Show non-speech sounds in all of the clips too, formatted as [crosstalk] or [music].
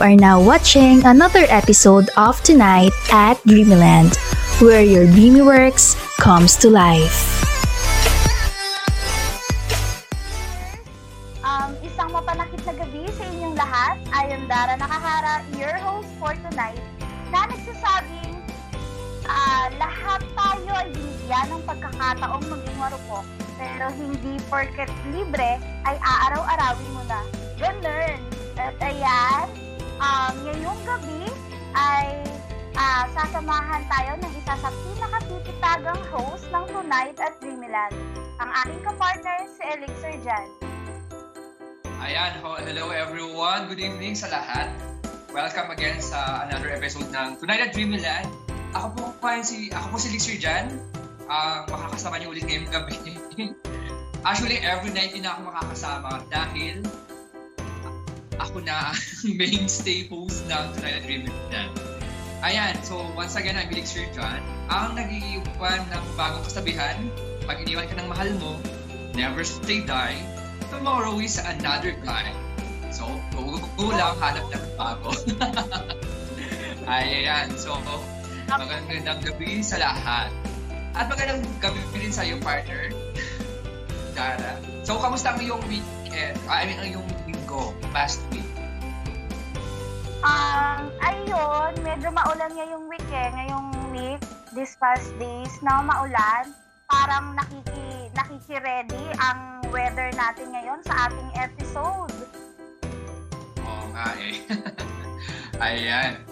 Are now watching another episode of Tonight at Dreamyland, where your dreamy works comes to life. Um, isang mapanakit na gabi sa inyong lahat. I am Dara Nakahara, your host for tonight, na nagsasabing ah, lahat tayo ay binigyan ng pagkakataong maging marupok. Pero hindi porket libre ay aaraw-arawin mo na. Ganun. At ayan, um, ngayong gabi ay ah, sasamahan tayo ng isa sa pinakatititagang host ng Tonight at Dreamland. Ang aking kapartner si Elixir Jan. Ayan, hello everyone. Good evening sa lahat. Welcome again sa another episode ng Tonight at Dreamland. Ako po po si ako po si Lixir Jan. Ah, makakasama niyo ulit ngayong gabi. [laughs] Actually, every night din ako makakasama dahil ako na [laughs] mainstay host ng Tonight at Dreamland. Ayan, so once again, I'm Elixir Jan. Ang nag-iiwan ng bagong kasabihan, pag iniwan ka ng mahal mo, never say die, tomorrow is another guy. So, go, go, go lang, hanap ng bago. [laughs] Ayan, so, magandang gabi sa lahat. At magandang gabi din sa iyong partner, [laughs] Dara. So, kamusta ang iyong weekend? Ah, I mean, ang iyong linggo, past week? Um, ayun, medyo maulan ngayong week eh, ngayong week, this past days na maulan. Parang nakiki, nakiki-ready ang weather natin ngayon sa ating episode. Oo nga eh. [laughs] Ayan.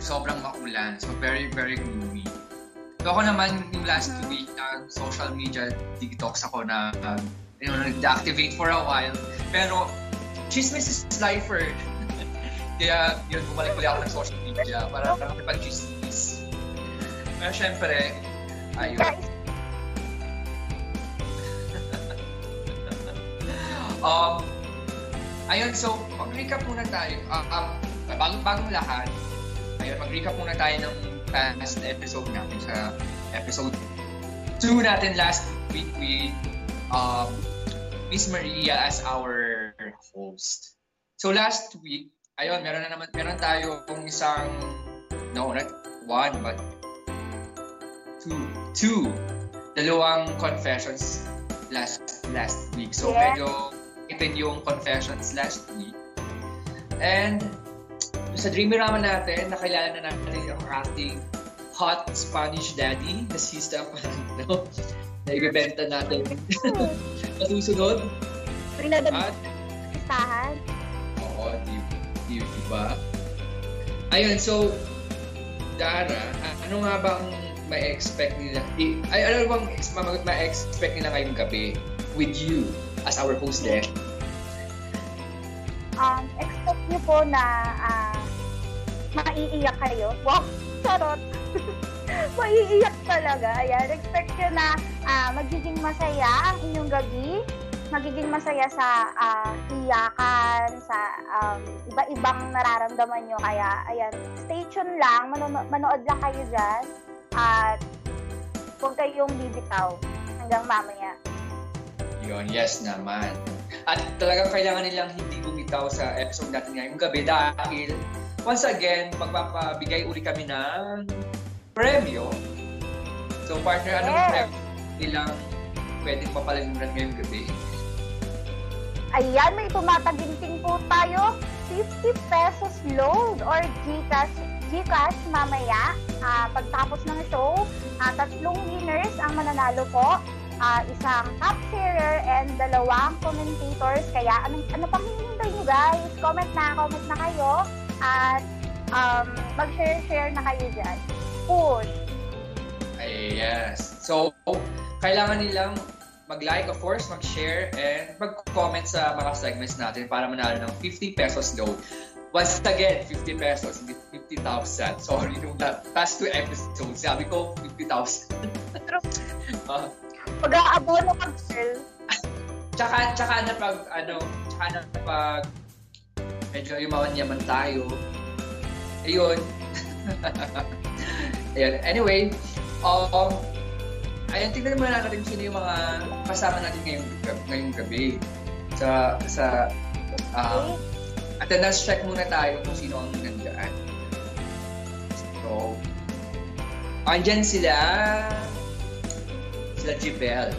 Sobrang maulan. So, very, very gloomy. So, ako naman, yung last Mhm. week, nag social media detox ako na, um, you know, nag-deactivate for a while. Pero, chismis is lifer. [laughs] Kaya, yun, bumalik ulit ako ng social media para makipag-chismis. Pero, syempre, ayun. [laughs] Um, ayun, so, mag-recap muna tayo. Uh, um, bago, bagong lahat, ayun, mag-recap muna tayo ng past episode natin sa episode 2 natin last week with um, Miss Maria as our host. So last week, ayun, meron na naman, meron tayo kung isang, no, not one, but two, two, dalawang confessions last last week. So Yeah. medyo itin yung confessions last week. And sa Dreamy Ramen natin, nakilala na natin yung ating hot Spanish daddy na si Stefan, no? Na ibebenta natin [laughs] sa susunod. At, listahan. oo, di, di, di ba? Ayun, so, Dara, ano nga bang may expect nila? I, ay, ano bang ex- ma- ma-expect nila ngayong gabi with you as our host there? Um, expect niyo po na ah, maiiyak kayo. Wow, [laughs] charot. [laughs] [laughs] maiiyak talaga. Ayan, expect nyo na ah, magiging masaya ang inyong gabi. Magiging masaya sa ah, iyakan, sa um, iba-ibang nararamdaman nyo. Kaya, ayan, stay tuned lang. Manono- manood lang kayo dyan. At huwag kayong bibitaw hanggang mamaya. Yun, yes naman. At talagang kailangan nilang hindi bumitaw sa episode natin ngayong gabi dahil once again, magpapabigay uli kami ng premyo. So partner, anong Yes. premyo nilang pwedeng papalagunan ngayong gabi? Ayan, may tumataginting po tayo. 50 pesos load or Gcash, Gcash mamaya. Ah, pagtapos ng show, ah, tatlong winners ang mananalo po. Ah, isang top sharer and dalawang commentators. Kaya ano, ano pang hinihintay nyo guys? Comment na, comment na kayo. At um, mag-share-share na kayo dyan. Push. Ay, yes. So, kailangan nilang mag-like, of course, mag-share, and mag-comment sa mga segments natin para manalo ng 50 pesos load. Once again, 50 pesos, hindi 50,000. Sorry, nung past two episodes, sabi ko 50,000. [laughs] Ah, Pag-aabono ka, girl. tsaka, tsaka na pag, ano, tsaka na pag medyo yumaman-yaman tayo. Ayun. [laughs] Ayun. Anyway, um, ayun, tingnan muna natin sino yung mga kasama natin ngayong, ngayong gabi sa, sa, um, attendance check muna tayo kung sino ang nandyan. So, andyan sila, sila Jibel.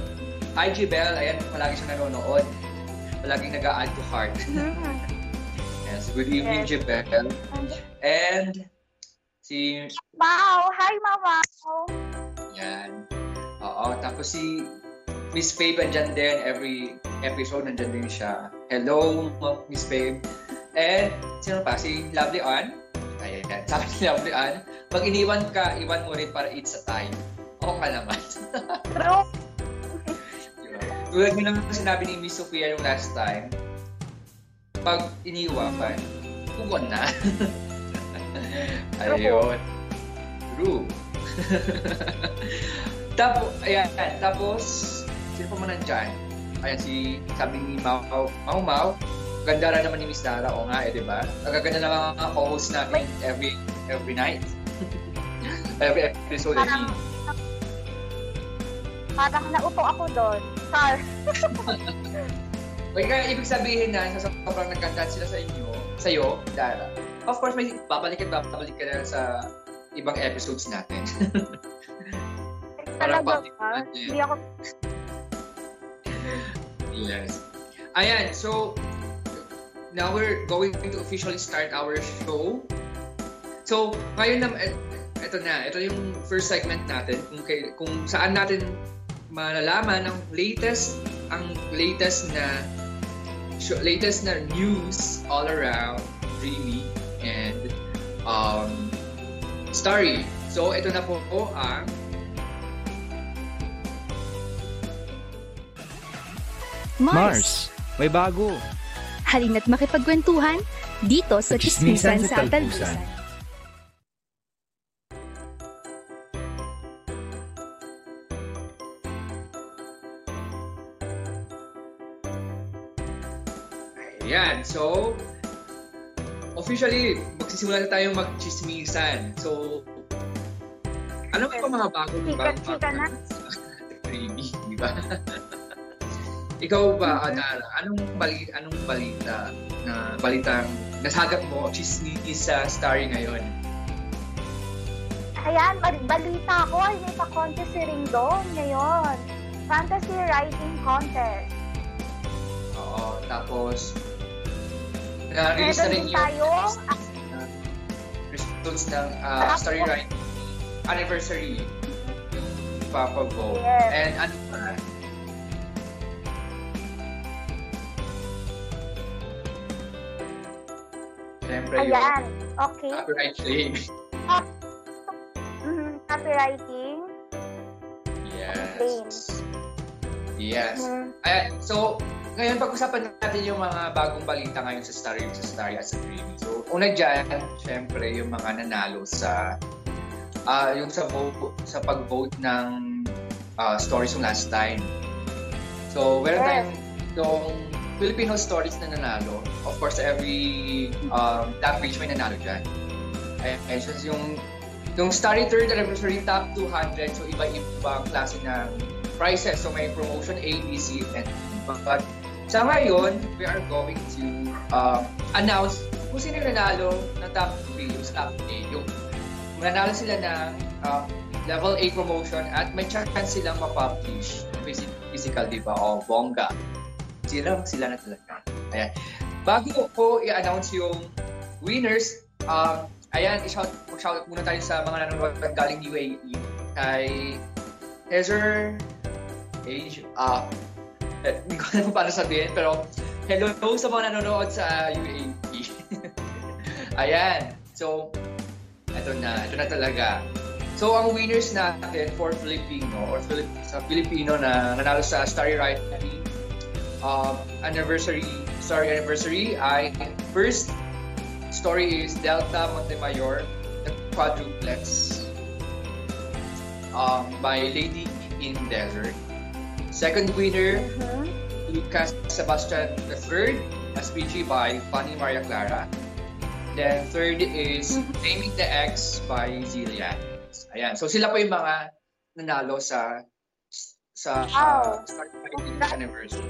Hi Jibel, ayan, palagi siya nanonood. Palaging nag-add to heart. [laughs] yes, good evening Yes. Jibel. And si, Wow! Hi, Mama! yan. Oo, tapos si Miss Fabe andyan din. Every episode nandyan din siya. Hello, Miss Fabe. And sino pa? Si Lovely Ann. Ayan, yan. Sabi ni Lovely Ann, pag iniwan ka, iwan mo rin para it's a time. Oo ka naman. [laughs] True! Tulad mo naman sinabi ni Miss Sofia yung last time, pag iniwan ka, tugon na. [laughs] Ayun. True. [laughs] tapos, ayan, tapos, sino pa man nandyan? Ayan, si, sabi ni Mau Mau, Mau ganda rin naman ni Miss Dara, o nga eh, di ba? Nagaganda na mga co-host natin every every night. [laughs] every episode, I Parang, mean. parang nauto ako doon. Char. [laughs] Okay, kaya ibig sabihin na sa sobrang nagkandaan sila sa inyo, sa iyo, Dara. Of course, may babalik at babalik ka na sa ibang episodes natin. [laughs] Parang public. Hindi ako... yes. Ayan, so now we're going to officially start our show. So, ngayon na, eto na, ito yung first segment natin kung, kay, kung saan natin malalaman ang latest ang latest na latest na news all around Dreamy and um, Starry. So, ito na po po ang Mars, may bago. Halina't makipagkwentuhan dito sa Chismisan sa Talbusan. Ayan, so officially magsisimula na tayong magchismisan. So ano ba mga bagong Chika-chika na. [laughs] Creamy, di ba? [laughs] Ikaw ba, Adara, anong bali anong balita na balitang nasagap mo chismis sa Starry ngayon? Ayan, bal- balita ko ay may pa-contest si Ringdong ngayon. Fantasy Writing Contest. Oo, tapos na-release na Meron rin yung tayo. results ng uh, Starry Writing anniversary yung Papa-vote. Yes. And ano pa? Siyempre yung Ayan, okay. copyright claim. Mhm, Copywriting. Yes. Yes. Mhm. Ayan, so, ngayon pag-usapan natin yung mga bagong balita ngayon sa Starry, sa Starry as a Dream. So, una dyan, syempre, yung mga nanalo sa ah yung sa vote, sa pag-vote ng ah, stories yung last time. So, meron Yes. tayong yung Filipino stories na nanalo. Of course, every um, language may nanalo dyan. Ayan, so yung yung Starry Third Anniversary Top 200, so iba-ibang klase ng prices. So may promotion A, B, C, and. But sa ngayon, we are going to uh, announce kung sino yung nanalo ng top 3, yung top A. Yung nanalo sila ng uh, level A promotion at may chance silang ma-publish phys- physical, di ba? O bongga. Sila, sila na talaga. Ayan. Bago ko i-announce yung winners, um, ayan, i-shout, mag-shout muna tayo sa mga nanonood galing UAE. Kay Hezer Age, ah, eh, hindi ko alam paano sabihin, pero hello sa mga nanonood sa UAE. [laughs] Ayan. So, ito na. Ito na talaga. So, ang winners natin for Filipino or Filip sa Filipino na nanalo sa Starry Writing um, anniversary, Starry Anniversary ay first story is Delta Montemayor, The Quadruplex um, by Lady in Desert. Second winner, Mhm. Lucas Sebastian III, SPG by Fanny Maria Clara. Then third is Naming the X by Zillian. Ayan. So sila po yung mga nanalo sa sa uh, Wow. Star Writing anniversary.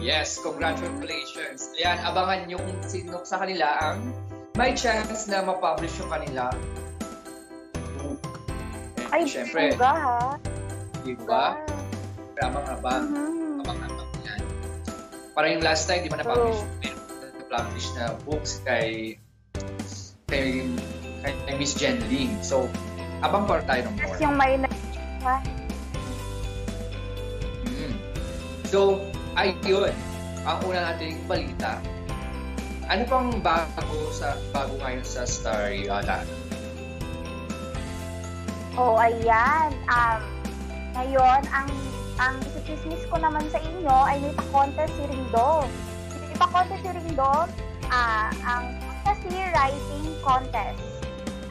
Yes, congratulations. Ayan, abangan nyo kung sino sa kanila ang may chance na ma-publish yung kanila. Ay, Siyempre, bongga ha. di ba? Abang abang. Mhm. Abang abang yan. Para yung last time, di ba na-publish yung na-publish na books kay kay, kay, kay Miss Jen Ling. So, abang para tayo ng more. Yung may na... Mm. So, ay yun. Ang una nating balita. Ano pang bago sa bago ngayon sa Starry Ala? Oh, ayan. Um, ngayon, ang ang isisismis ko naman sa inyo ay may pa-contest si Ringdong. May pa-contest si Ringdong, ah, ang fantasy writing contest.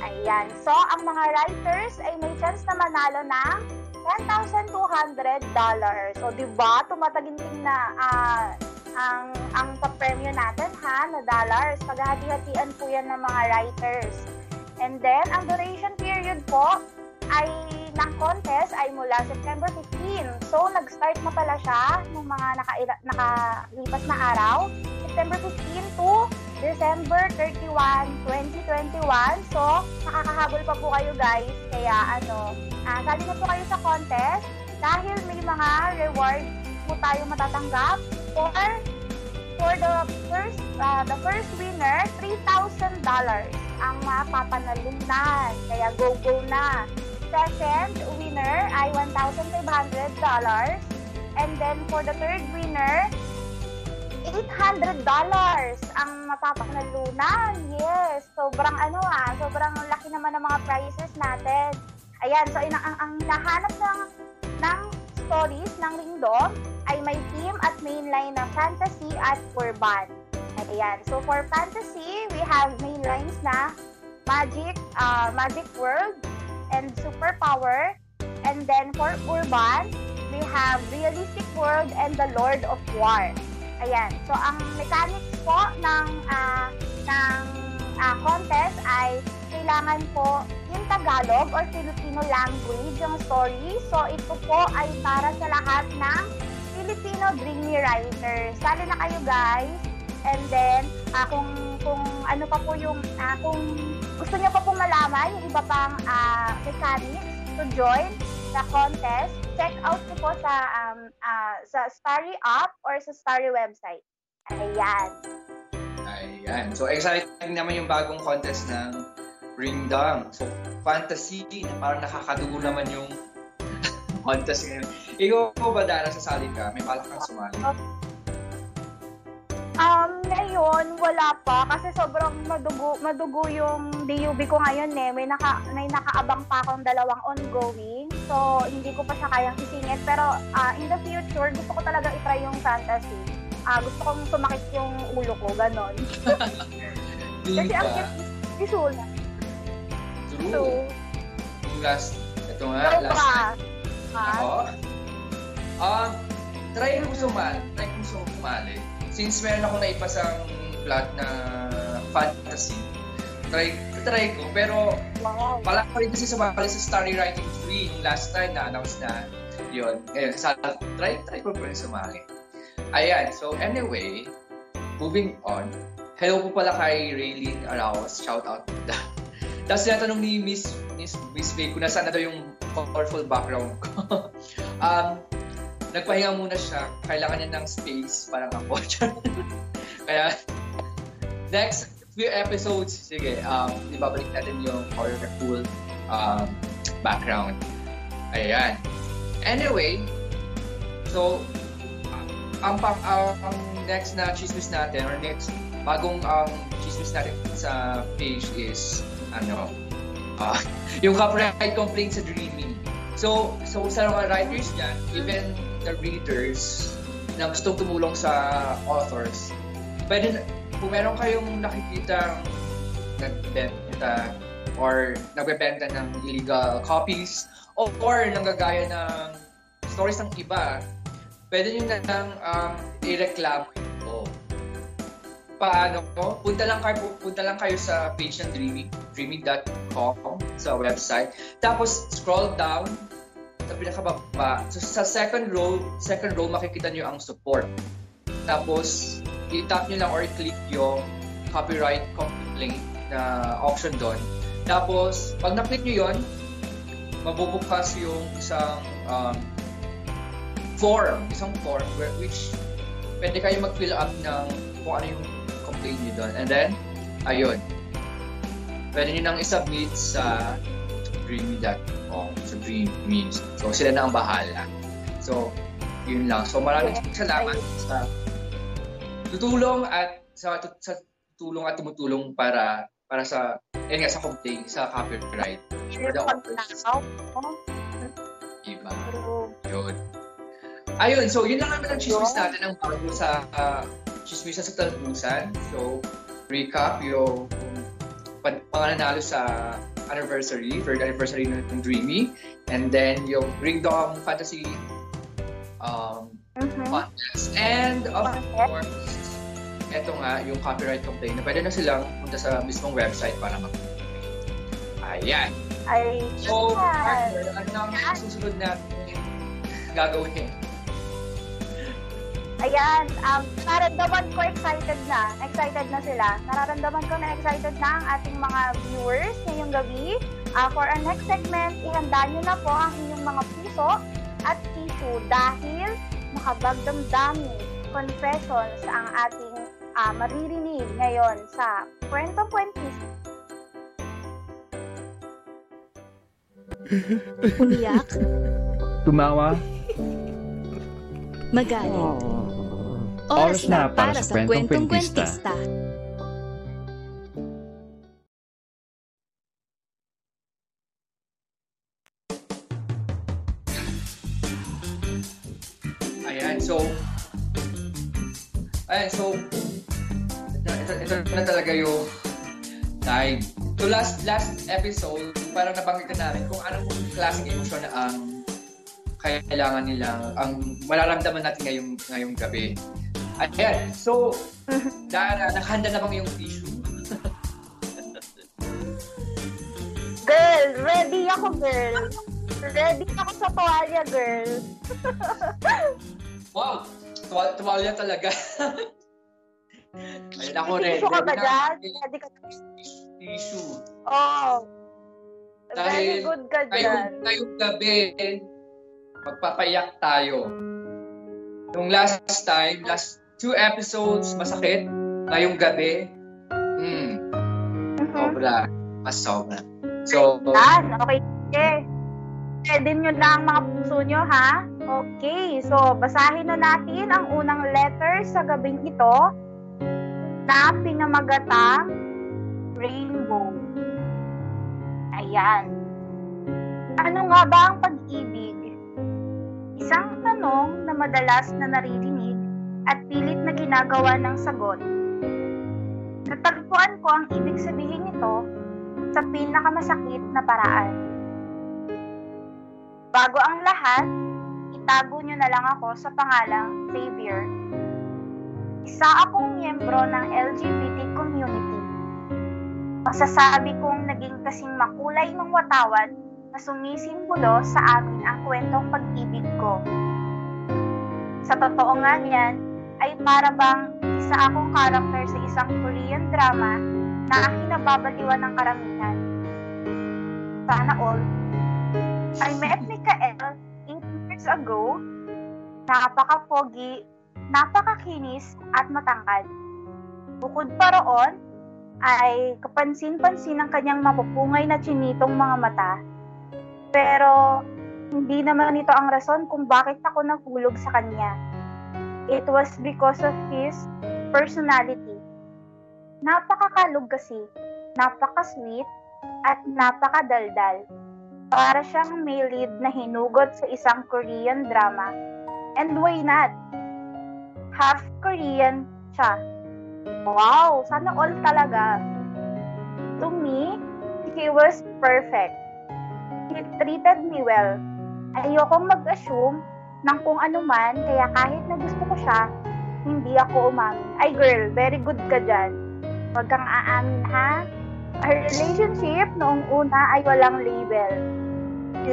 Ayan. So, ang mga writers ay may chance na manalo ng $10,200. So, di ba? Tumataginting na ah, ang ang pa-premyo natin ha, na dollars. Paghahati-hatian po yan ng mga writers. And then, ang duration period po ay ng contest ay mula September 15. So, nag-start na pala siya ng mga naka, nakalipas na araw. September 15 to December 31, 2021. So, nakakahabol pa po kayo guys. Kaya ano, ah, sali na po kayo sa contest dahil may mga rewards po tayo matatanggap for for the first uh, the first winner $3,000 ang mapapanalunan. Kaya go go na. Second winner ay $1,500 and then for the third winner $800 ang mapapanalunan. Yes, sobrang ano ah, sobrang laki naman ng mga prizes natin. Ayan, so ina- ang, ang hinahanap ng ng stories ng Ringdom ay may theme at mainline na fantasy at urban. Ayan. So for fantasy, we have mainlines na magic, uh, magic world, and superpower. And then for urban, we have realistic world and the Lord of War. Ayan. So ang mechanics po ng ah, ng ah, contest ay kailangan po in Tagalog or Filipino language ang story. So ito po ay para sa lahat ng Filipino Dreamy Writers. Sali na kayo guys. And then, ah, kung, kung ano pa po yung, ah, kung gusto niyo pa pong malaman yung iba pang ah, mechanics to join the contest, check out niyo po sa, um, ah, sa Starry app or sa Starry website. Ayan. Ayan. So, exciting naman yung bagong contest ng Ringdom. So, fantasy, na parang nakakadugo naman yung [laughs] contest ngayon. Ikaw po ba, Dara, sasali ka? May balak kang sumali? Um, ngayon, wala pa kasi sobrang madugo, madugo yung DUB ko ngayon eh. May, naka, may nakaabang pa akong dalawang ongoing. So, hindi ko pa siya kayang isingit. Pero ah, in the future, gusto ko talaga itry yung fantasy. Ah, gusto kong sumakit yung ulo ko, ganon. [laughs] Kasi ang ba? isulat. True. So, last, ito nga, last pa. Ha? Ako? Um, try ko sumali. Try ko sumali. Since meron ako naipasang plot na fantasy, try, try ko. Pero Wow. wala ko rin kasi sumali sa Starry Writing 3 yung last time na-announce na yun. Ngayon, sa, try, try ko pa rin sumali. Ayan, so anyway, moving on. Hello po pala kay Raylene Araos. Shout out. [laughs] Tapos tinatanong ni Miss Miss Miss Faye kung nasaan na daw yung colorful background ko. [laughs] um, nagpahinga muna siya. Kailangan niya ng space, parang [laughs] ako. Kaya, next few episodes, sige, um, ibabalik natin yung colorful um, background. Ayan. Anyway, so, ang, pang, ang, ang next na chismis natin, or next bagong um, chismis natin sa page is, ano, ah, [laughs] yung copyright complaint sa Dreamy. So, so sa mga writers dyan, even the readers na gustong tumulong sa authors, pwede, na- kung meron kayong nakikita nagbebenta or nagbebenta ng illegal copies o or nanggagaya ng stories ng iba, pwede nyo na lang um, i-reklamo ito. Paano po? Punta lang kayo, punta lang kayo sa page ng Dreamy, dreamy.com sa website. Tapos scroll down sa pinakababa. So, sa second row, second row makikita nyo ang support. Tapos, i-tap nyo lang or i-click yung copyright complaint na option doon. Tapos, pag na-click nyo yun, mabubukas yung isang um, form, isang form where, which pwede kayo mag-fill up ng kung ano yung complaint nyo doon. And then, ayun. Pwede nyo nang isubmit sa dreamy.com, sa Dreamy. So, sila na ang bahala. So, yun lang. So, maraming salamat sa tutulong at sa, sa tulong at tumutulong para para sa eh nga sa complaint sa copyright. Diba? oh, Yun. Ayun, so yun lang naman ang chismis natin ang bago sa uh, chismis sa talbusan. So, recap yung pan- pangananalo sa anniversary, third anniversary ng ng Dreamy. And then yung Ringdom Fantasy um, mhm. contest. And of course, eto nga, yung copyright complaint na pwede na silang punta sa mismong website para mag Ayan. Ay, So, partner, ano ang susunod natin [laughs] gagawin? Ayan, um, nararamdaman ko excited na. Excited na sila. Nararamdaman ko na excited na ang ating mga viewers ngayong gabi. Ah, for our next segment, ihanda nyo na po ang inyong mga puso at tissue dahil makabagdamdami confessions ang ating ah, maririnig ngayon sa Kwentong Kwentis. Umiyak, Tumawa. Magaling. Oras na para sa kwentong kwentista. Ayan, so... Ayan, so... Ito, ito, ito na talaga yung time. So last last episode, parang nabanggit na namin kung anong klaseng emosyon na ang kailangan nilang, ang mararamdaman natin ngayong, ngayong gabi. Ayan, so, [laughs] Dara, nakahanda na bang yung tissue? Girl, ready ako, girl. Ready ako sa toalya, girl. [laughs] Wow! Tuwal tuwalya talaga. [laughs] Ayun ako rin. Tissue ka ba dyan? Ready ka Tissue. Oh. Very Dahil good ka Ngayong, dyan. ngayong gabi, magpapayak tayo. Nung last time, last two episodes, masakit. Ngayong gabi, hmm, Mhm. sobra. Mas sobra. So, Yan, okay. Okay. Ready nyo na ang mga puso nyo, ha? Okay, so basahin na natin ang unang letter sa gabing ito na pinamagatang rainbow. Ayan. Ano nga ba ang pag-ibig? Isang tanong na madalas na naririnig at pilit na ginagawa ng sagot. Natagpuan ko ang ibig sabihin nito sa pinakamasakit na paraan. Bago ang lahat, itago nyo na lang ako sa pangalang Xavier. Isa akong miyembro ng LGBT community. Masasabi kong naging kasing makulay ng watawan na sumisimbolo sa amin ang kwentong pag-ibig ko. Sa totoo nga niyan, ay para bang isa akong karakter sa isang Korean drama na kinababaliwan ng karamihan. Sana all. I met Mikael 8 years ago. Napaka-pogi, napakakinis at matangkad. Bukod pa roon, ay kapansin-pansin ang kanyang mapupungay na chinitong mga mata. Pero, hindi naman ito ang rason kung bakit ako nahulog sa kanya. It was because of his personality. Napakakalog kasi, napaka-sweet, at napakadaldal. Para siyang may lead na hinugot sa isang Korean drama. And why not? Half Korean siya. Wow! Sana all talaga. To me, he was perfect. He treated me well. Ayokong mag-assume ng kung ano man, kaya kahit na gusto ko siya, hindi ako umamin. Ay girl, very good ka dyan. Huwag kang aamin ha. Our relationship noong una ay walang label.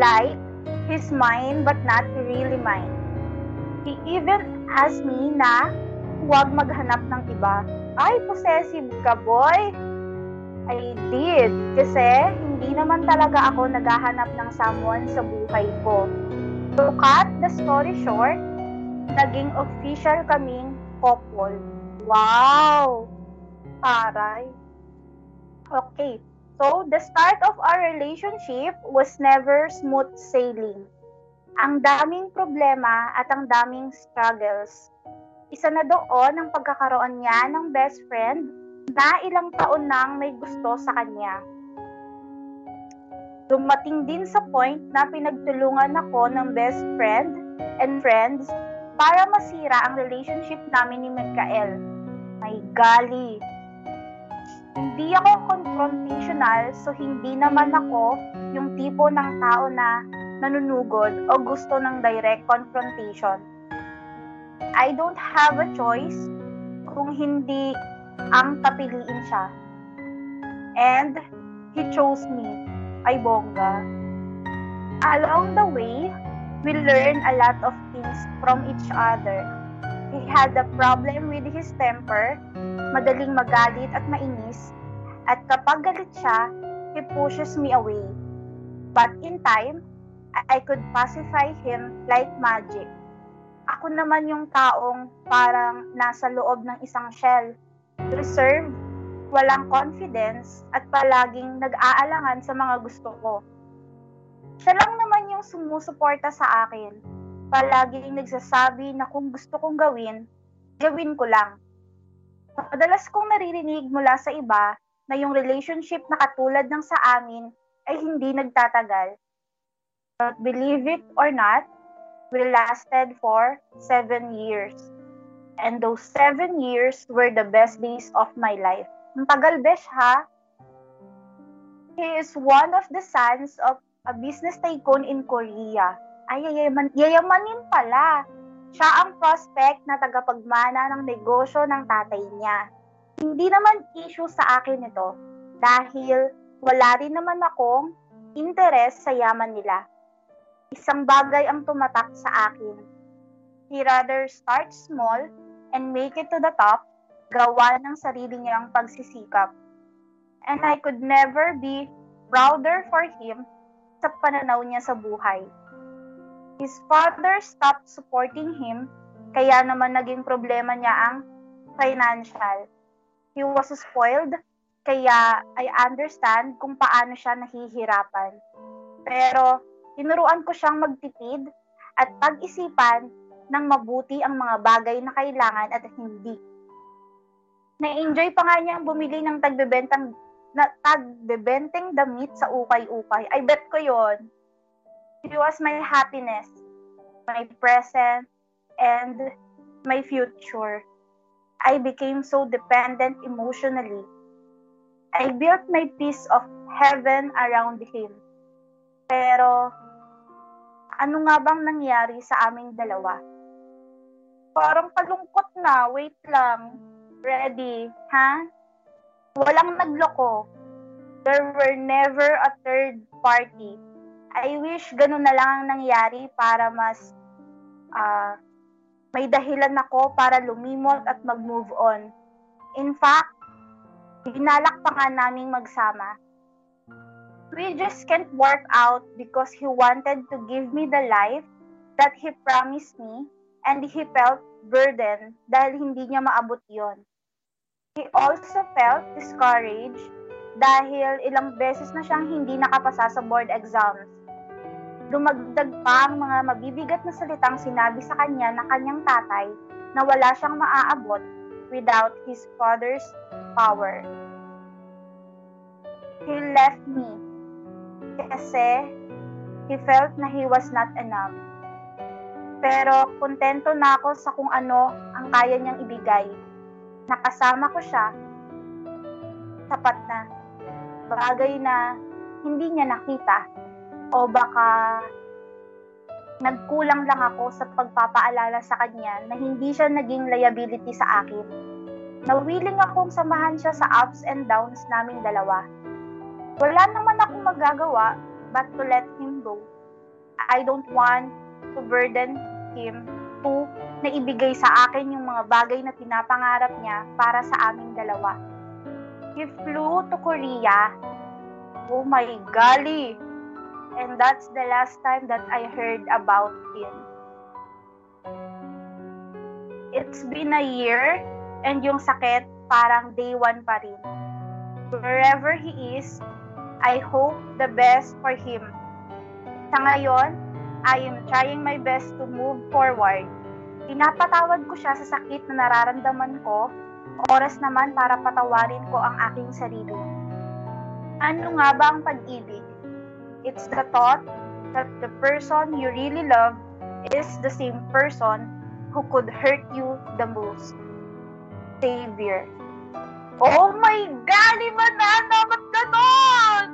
Like, he's mine but not really mine. He even asked me na huwag maghanap ng iba. Ay, possessive ka, boy! I did. Kasi hindi naman talaga ako naghahanap ng someone sa buhay ko. To cut the story short, naging official kaming couple. Wow! Aray. Okay. So, the start of our relationship was never smooth sailing. Ang daming problema at ang daming struggles. Isa na doon ang pagkakaroon niya ng best friend na ilang taon nang may gusto sa kanya. Dumating din sa point na pinagtulungan ako ng best friend and friends para masira ang relationship namin ni Mikael. May gali. Hindi ako confrontational so hindi naman ako yung tipo ng tao na nanunugod o gusto ng direct confrontation. I don't have a choice kung hindi ang papiliin siya. And he chose me ay bongga. Along the way, we learn a lot of things from each other. He had a problem with his temper, madaling magalit at mainis, at kapag galit siya, he pushes me away. But in time, I could pacify him like magic. Ako naman yung taong parang nasa loob ng isang shell, reserved walang confidence at palaging nag-aalangan sa mga gusto ko. Siya lang naman yung sumusuporta sa akin. Palaging nagsasabi na kung gusto kong gawin, gawin ko lang. Madalas kong naririnig mula sa iba na yung relationship na katulad ng sa amin ay hindi nagtatagal. But believe it or not, we lasted for seven years. And those seven years were the best days of my life. Ang tagal besh ha. He is one of the sons of a business tycoon in Korea. Ay, yayaman, yayamanin pala. Siya ang prospect na tagapagmana ng negosyo ng tatay niya. Hindi naman issue sa akin ito dahil wala rin naman akong interes sa yaman nila. Isang bagay ang tumatak sa akin. He rather start small and make it to the top gawa ng sarili niyang pagsisikap. And I could never be prouder for him sa pananaw niya sa buhay. His father stopped supporting him, kaya naman naging problema niya ang financial. He was spoiled, kaya I understand kung paano siya nahihirapan. Pero tinuruan ko siyang magtipid at pag-isipan ng mabuti ang mga bagay na kailangan at hindi na-enjoy pa nga niyang bumili ng tagbebentang na tagbebenteng damit sa ukay-ukay. I bet ko yon. It was my happiness, my present, and my future. I became so dependent emotionally. I built my piece of heaven around him. Pero, ano nga bang nangyari sa aming dalawa? Parang kalungkot na, wait lang Ready, ha? Walang nagloko. There were never a third party. I wish ganun na lang ang nangyari para mas uh, may dahilan ako para lumimot at mag-move on. In fact, binalak pa nga naming magsama. We just can't work out because he wanted to give me the life that he promised me and he felt burdened dahil hindi niya maabot yon. He also felt discouraged dahil ilang beses na siyang hindi nakapasa sa board exams. Dumagdag pa ang mga mabibigat na salitang sinabi sa kanya ng kanyang tatay na wala siyang maaabot without his father's power. He left me kasi he felt na he was not enough. Pero kontento na ako sa kung ano ang kaya niyang ibigay nakasama ko siya, sapat na bagay na hindi niya nakita o baka nagkulang lang ako sa pagpapaalala sa kanya na hindi siya naging liability sa akin. Na willing akong samahan siya sa ups and downs naming dalawa. Wala naman akong magagawa but to let him go. I don't want to burden him too na ibigay sa akin yung mga bagay na pinapangarap niya para sa aming dalawa. He flew to Korea. Oh my golly! And that's the last time that I heard about him. It's been a year and yung sakit parang day one pa rin. Wherever he is, I hope the best for him. Sa ngayon, I am trying my best to move forward. Pinapatawad ko siya sa sakit na nararamdaman ko, oras naman para patawarin ko ang aking sarili. Ano nga ba ang pag-ibig? It's the thought that the person you really love is the same person who could hurt you the most. Savior. Oh my God! Iba na! Dapat ganon!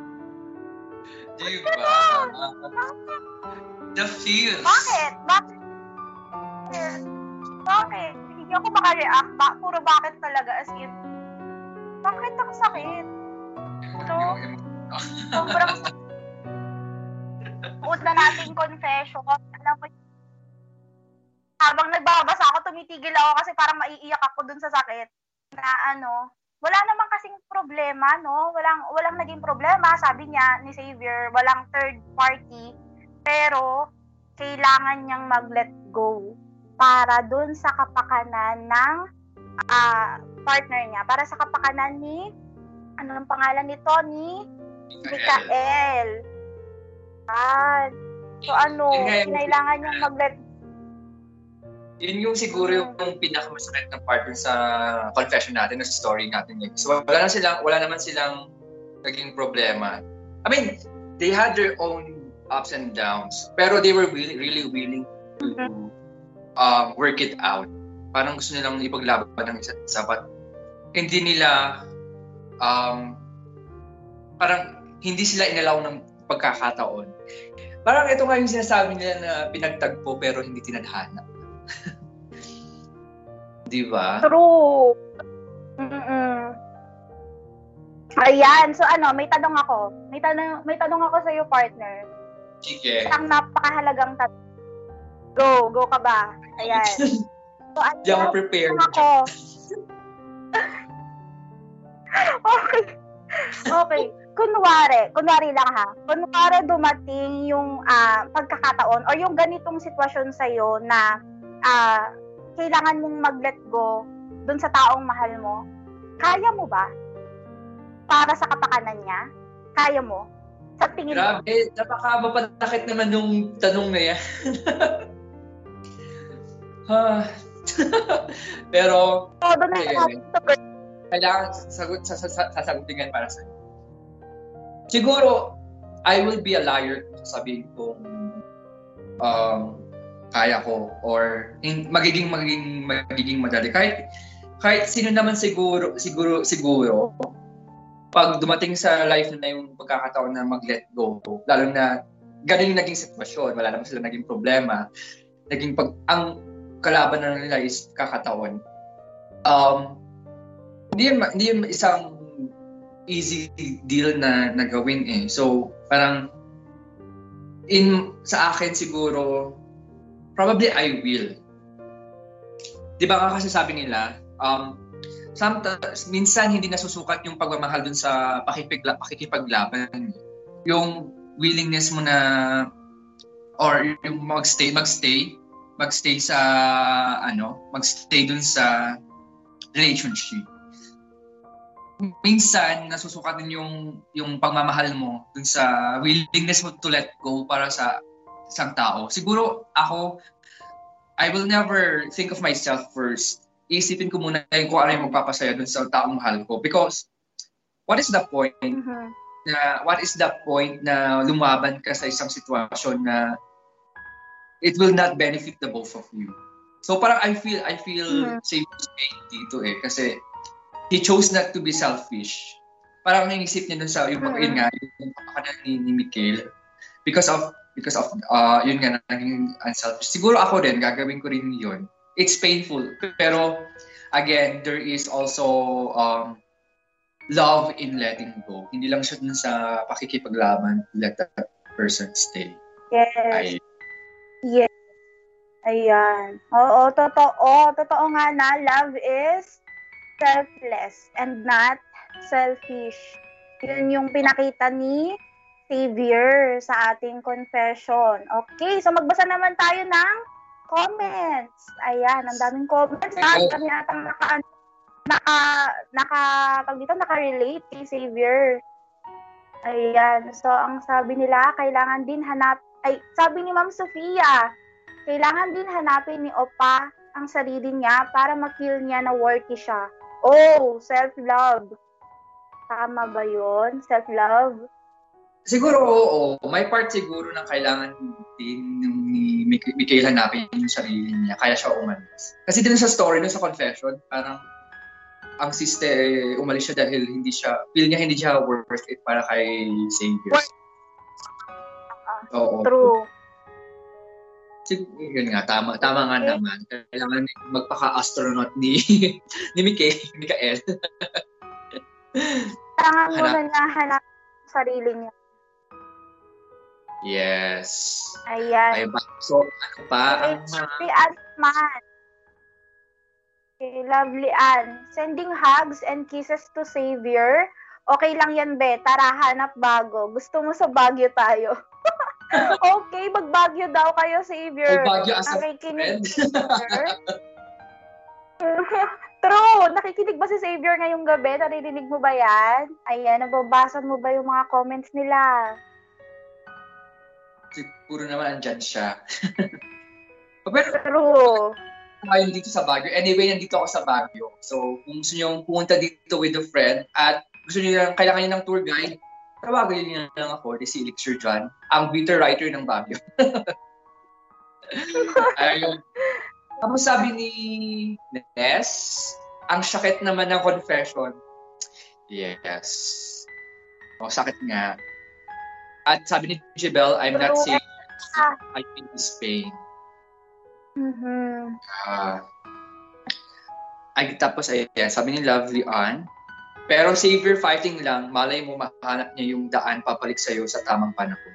Di ba? The feels. Bakit? Bakit? Bakit? Hindi ako makareact. Ba puro bakit talaga. As in, bakit ang sakit? So, sobrang [laughs] Huwag na nating confession. Alam mo, habang nagbabasa ako, tumitigil ako kasi parang maiiyak ako dun sa sakit. Na ano, wala naman kasing problema, no? Walang, walang naging problema. Sabi niya ni Xavier, walang third party. Pero, kailangan niyang mag-let go para dun sa kapakanan ng uh, partner niya. Para sa kapakanan ni, ano ang pangalan nito? Ni Mikael. Ah, so ano, kailangan niyang mag-let yun yung siguro yung pinakamasakit na part sa confession natin, sa story natin. Eh. So wala na silang, wala naman silang naging problema. I mean, they had their own ups and downs, pero they were really, really willing to uh, work it out. Parang gusto nilang ipaglaban ng isa't isa, but hindi nila um, parang hindi sila inalaw ng pagkakataon. Parang ito nga yung sinasabi nila na pinagtagpo pero hindi tinadhana. [laughs] Di ba? True. Mm-mm. Ayan, so ano, may tanong ako. May tanong, may tanong ako sa iyo, partner. Sige. Isang napakahalagang tanong. Go, go ka ba? Ayan. [laughs] So, ano, Di ako prepared. Ako. [laughs] okay. Okay kunwari, kunwari lang ha, kunwari dumating yung uh, pagkakataon or yung ganitong sitwasyon sa'yo na uh, kailangan mong mag-let go dun sa taong mahal mo, kaya mo ba? Para sa kapakanan niya? Kaya mo? Sa tingin Grabe, mo? Napakabapatakit naman yung tanong na yan. [laughs] [laughs] Pero, oh, doon na kailangan sasagot, sasagutin yan para sa'yo. Siguro, I will be a liar sabihin kong um, kaya ko or in, magiging magiging magiging madali kahit kahit sino naman siguro siguro siguro pag dumating sa life na yung pagkakataon na mag-let go lalo na ganun yung naging sitwasyon wala naman sila naging problema naging pag ang kalaban na nila is kakataon um hindi yun, hindi yun isang easy deal na nagawin eh. So, parang in sa akin siguro probably I will. 'Di ba kasi sabi nila, um sometimes minsan hindi nasusukat yung pagmamahal dun sa pakikipagla, pakikipaglaban. Yung willingness mo na or yung magstay magstay magstay sa ano, magstay dun sa relationship minsan nasusukat din yung yung pagmamahal mo dun sa willingness mo to let go para sa isang tao. Siguro ako I will never think of myself first. Isipin ko muna yung kung ano yung magpapasaya dun sa taong mahal ko because what is the point mm-hmm. na what is the point na lumaban ka sa isang sitwasyon na it will not benefit the both of you. So parang I feel I feel mm-hmm. safe to say dito eh kasi he chose not to be selfish. Parang naisip niya dun sa yung yun nga yung kapakanan ni, ni Mikael because of because of uh, yun nga naging unselfish. Siguro ako din gagawin ko rin yun. It's painful pero again there is also um, love in letting go. Hindi lang siya dun sa pakikipaglaban let that person stay. Yes. I, yes. Ayan. Oo, totoo. Totoo nga na, love is selfless and not selfish. Yun yung pinakita ni Savior sa ating confession. Okay, so magbasa naman tayo ng comments. Ayan, ang daming comments. Ha? Kami natang naka, naka, naka, pag dito, naka-relate kay Savior. Ayan, so ang sabi nila, kailangan din hanap, ay, sabi ni Ma'am Sofia, kailangan din hanapin ni Opa ang sarili niya para ma-feel niya na worthy siya. Oh, self-love. Tama ba yon Self-love? Siguro oo. May part siguro ng kailangan din ni Mikael hanapin yung sarili niya. Kaya siya umalis. Kasi din sa story, no, sa confession, parang ang sister umalis siya dahil hindi siya, feel niya hindi siya worth it para kay Savior. Oo. True. Siguro, yun nga, tama, tama nga naman. Kailangan magpaka-astronaut ni [laughs] ni Mikael. Mikael. Kailangan mo na hanap sarili niya. Yes. Ayan. Ay? So, ano pa? Ang Lovely Ann man. Okay, lovely Ann. Sending hugs and kisses to Savior. Okay lang yan, be. Tara, hanap bago. Gusto mo sa Baguio tayo. [laughs] okay, mag-Baguio daw kayo, Savior. Mag-Baguio as a friend. [laughs] True! Nakikinig ba si Savior ngayong gabi? Naririnig mo ba yan? Ayan, nababasa mo ba yung mga comments nila? Siguro naman andyan siya. [laughs] Pero, True. Ngayon dito sa Baguio. Anyway, nandito ako sa Baguio. So, kung gusto nyo pumunta dito with a friend at gusto nyo kailangan nyo ng tour guide, tawagan nyo lang ako, si Elixir John, ang bitter writer ng Baguio. [laughs] Ayun. Tapos sabi ni Ness, ang sakit naman ng confession. Yes. O, sakit nga. At sabi ni Jebel, I'm not saying I feel this pain. Mm-hmm. Uh, ay, tapos, ayan, sabi ni Lovely Ann, pero savior fighting lang, malay mo mahanap niya yung daan papalik sa'yo sa tamang panahon.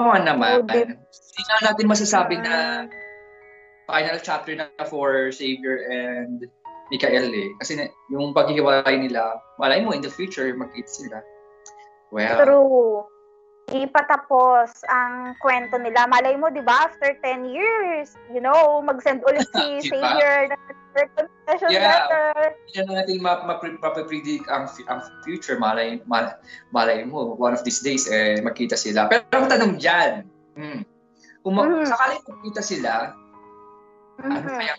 Oo naman. Oh, Hindi nga natin masasabi na final chapter na for Savior and Mikael eh. Kasi yung paghihiwalay nila, malay mo in the future, magkita sila. Well, True. Ipatapos ang kwento nila. Malay mo, di ba, after 10 years, you know, mag-send ulit [laughs] si Diba? Savior ng confession Yeah. letter. hindi na natin ma- ma- mapapredict ang, ang future. Malay, mal- malay mo, one of these days, eh, magkita sila. Pero ang tanong dyan, hmm, kung ma- Mhm. sakaling magkita sila, ano Mhm. kaya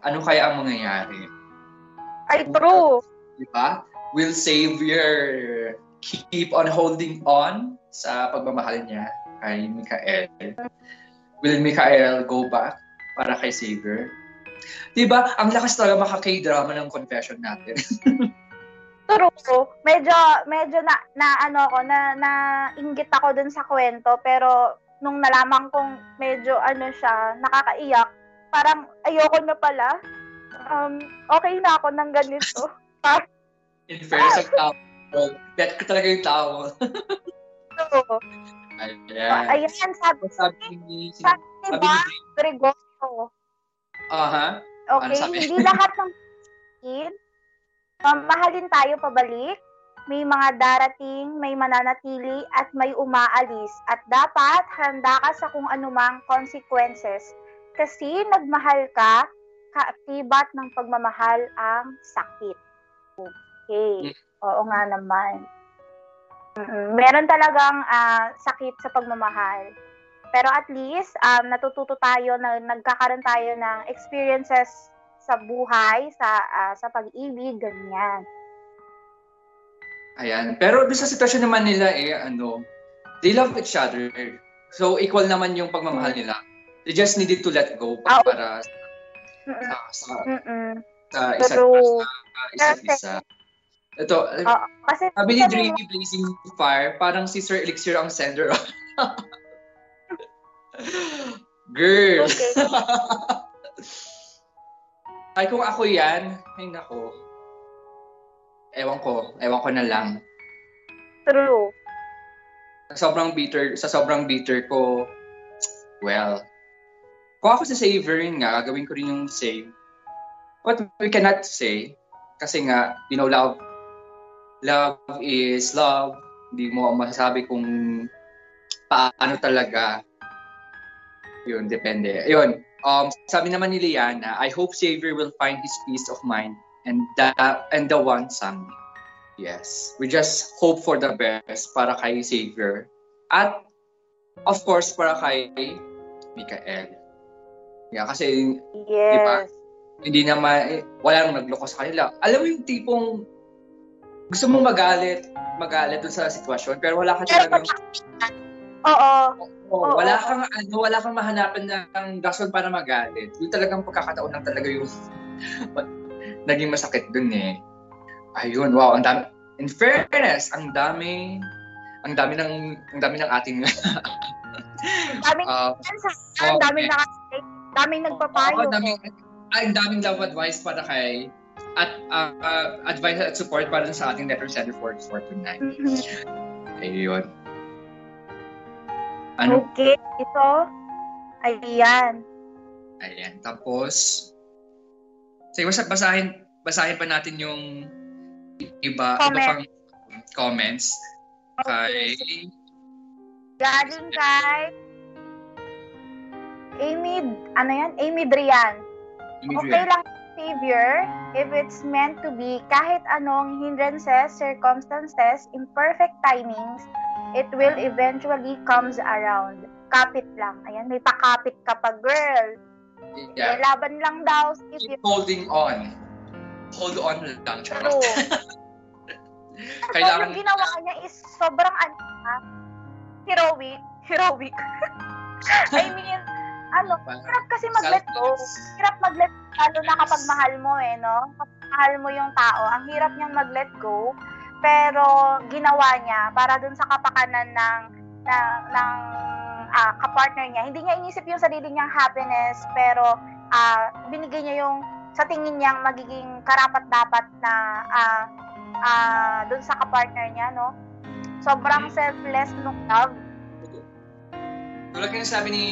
ano kaya ang mangyayari? Ay, true. Di ba? Will Savior keep on holding on sa pagmamahal niya kay Mikael? Will Mikael go back para kay Savior? Di ba? Ang lakas talaga makakay-drama ng confession natin. [laughs] True. Medyo, medyo na, na ano ako, na, na inggit ako dun sa kwento, pero nung nalaman kong medyo ano siya, nakakaiyak, parang ayoko na pala. Um, okay na ako ng ganito. [laughs] In fairness sa tao. Bet ko talaga yung tao. [laughs] True. Ayan. Ayan, sabi, Sabi ni... sabi Sabi ba, ni... Gregorio, Aha. okay, Ano hindi lahat ng kid, mamahalin tayo pabalik, may mga darating, may mananatili, at may umaalis. At dapat handa ka sa kung anumang consequences. Kasi nagmahal ka, kaakibat ng pagmamahal ang sakit. Okay. Oo nga naman. Mm-mm. Meron talagang ah, sakit sa pagmamahal. Pero at least, um, natututo tayo, na nagkakaroon tayo ng experiences sa buhay, sa ah, sa pag-ibig, ganyan. Ayan. Pero sa sitwasyon naman nila eh, ano, they love each other. So, equal naman yung pagmamahal nila. They just needed to let go Ah, para Mm-mm. sa, sa, Mm-mm. sa isa't, sa isa't isa. Ito, Oo. Kasi sabi ni Dreamy Blazing Fire, parang si Sir Elixir ang sender. [laughs] Girl! Okay. [laughs] Ay, kung ako yan, ay nako. Ewan ko, ewan ko na lang. True. Sa sobrang bitter, sa sobrang bitter ko, well, kung ako sa saver yun nga, gagawin ko rin yung same. What we cannot say, kasi nga, you know, love, love is love. Hindi mo masasabi kung paano talaga. Yun, depende. Yun, um, sabi naman ni Liana, I hope Xavier will find his peace of mind and the, and the one someday. Yes. We just hope for the best para kay Xavier. At, of course, para kay Mikael. Yeah, kasi, Yes. Diba? hindi naman, eh, wala nang nagloko sa kanila. Alam mo yung tipong, gusto mong magalit, magalit dun sa sitwasyon, pero wala ka talagang, Oo. oh, oo. wala kang, ano, wala kang mahanapan ng rason para magalit. Yung talagang pagkakataon lang talaga yung [laughs] naging masakit dun eh. Ayun, wow, ang dami. In fairness, ang dami, ang dami ng, ang dami ng ating, [laughs] Daming uh, ang daming naka daming nagpapayo. Oo, daming, ay, ang daming love advice para kay at uh, uh, advice at support para sa ating letter sender for, for tonight. Mhm. Ayun. Ano? Okay, ito. Ayan. Ayan. Tapos, sige, basta basahin, basahin pa natin yung iba, iba Comment. pang comments kay Galing kay Amy, ano yan? Amy Drian. Okay lang, Savior, if it's meant to be, kahit anong hindrances, circumstances, imperfect timings, it will eventually comes around. Kapit lang. Ayan, may pakapit ka pa, girl. Yeah. laban lang daw, Keep you holding on. Hold on lang, charot. true. Kailangan- Kailangan... yung ginawa niya is sobrang ano, ha? heroic. Heroic. [laughs] I mean, ano, hirap kasi mag-let go. Hirap mag-let go, lalo na kapag mahal mo eh, no? Kapag mahal mo yung tao, ang hirap niyang mag-let go. Pero ginawa niya para dun sa kapakanan ng ng, ng ah, kapartner niya. Hindi niya inisip yung sarili niyang happiness, pero ah, binigay niya yung sa tingin niyang magiging karapat-dapat na ah, ah, dun sa kapartner niya, no? Sobrang selfless nung love. Tulad ng sabi ni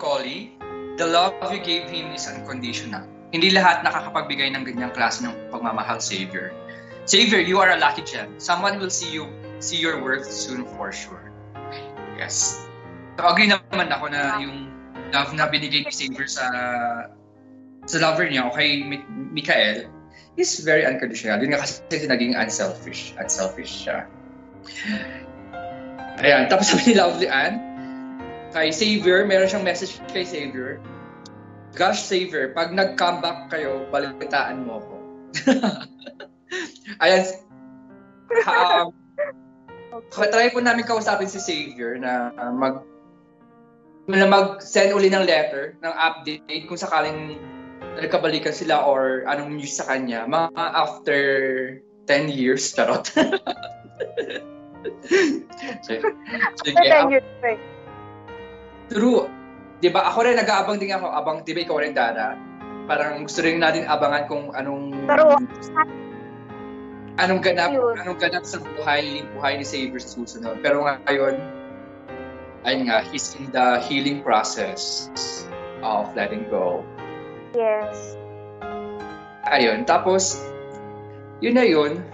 Colley, the love you gave him is unconditional. Hindi lahat nakakapagbigay ng ganyang klase ng pagmamahal, Savior. Savior, you are a lucky gem. Someone will see you, see your worth soon for sure. Yes. So, agree naman ako na yung love na binigay ni Savior sa sa lover niya o kay Mi- Mikael is very unconditional. Yun nga kasi naging unselfish. Unselfish siya. Ayan. Tapos sabi ni Lovely Ann, kay Xavier, meron siyang message kay Xavier. Gosh, Xavier, pag nag-comeback kayo, balitaan mo ko. [laughs] Ayan. Um, try po namin kausapin si Xavier na uh, mag na mag-send uli ng letter, ng update kung sakaling nagkabalikan sila or anong news sa kanya. Mga after 10 years, charot. [laughs] Sige. Sige. Then you're right. True. 'Di ba? Ako rin nag-aabang din ako. Abang, ba ikaw rin Dara? Parang gusto rin natin abangan kung anong Pero, anong ganap, Yun. anong ganap sa buhay, buhay ni Xavier susunod. Pero ngayon, ayun nga, he's in the healing process of letting go. yes. Ayun, tapos, yun na yun. [laughs]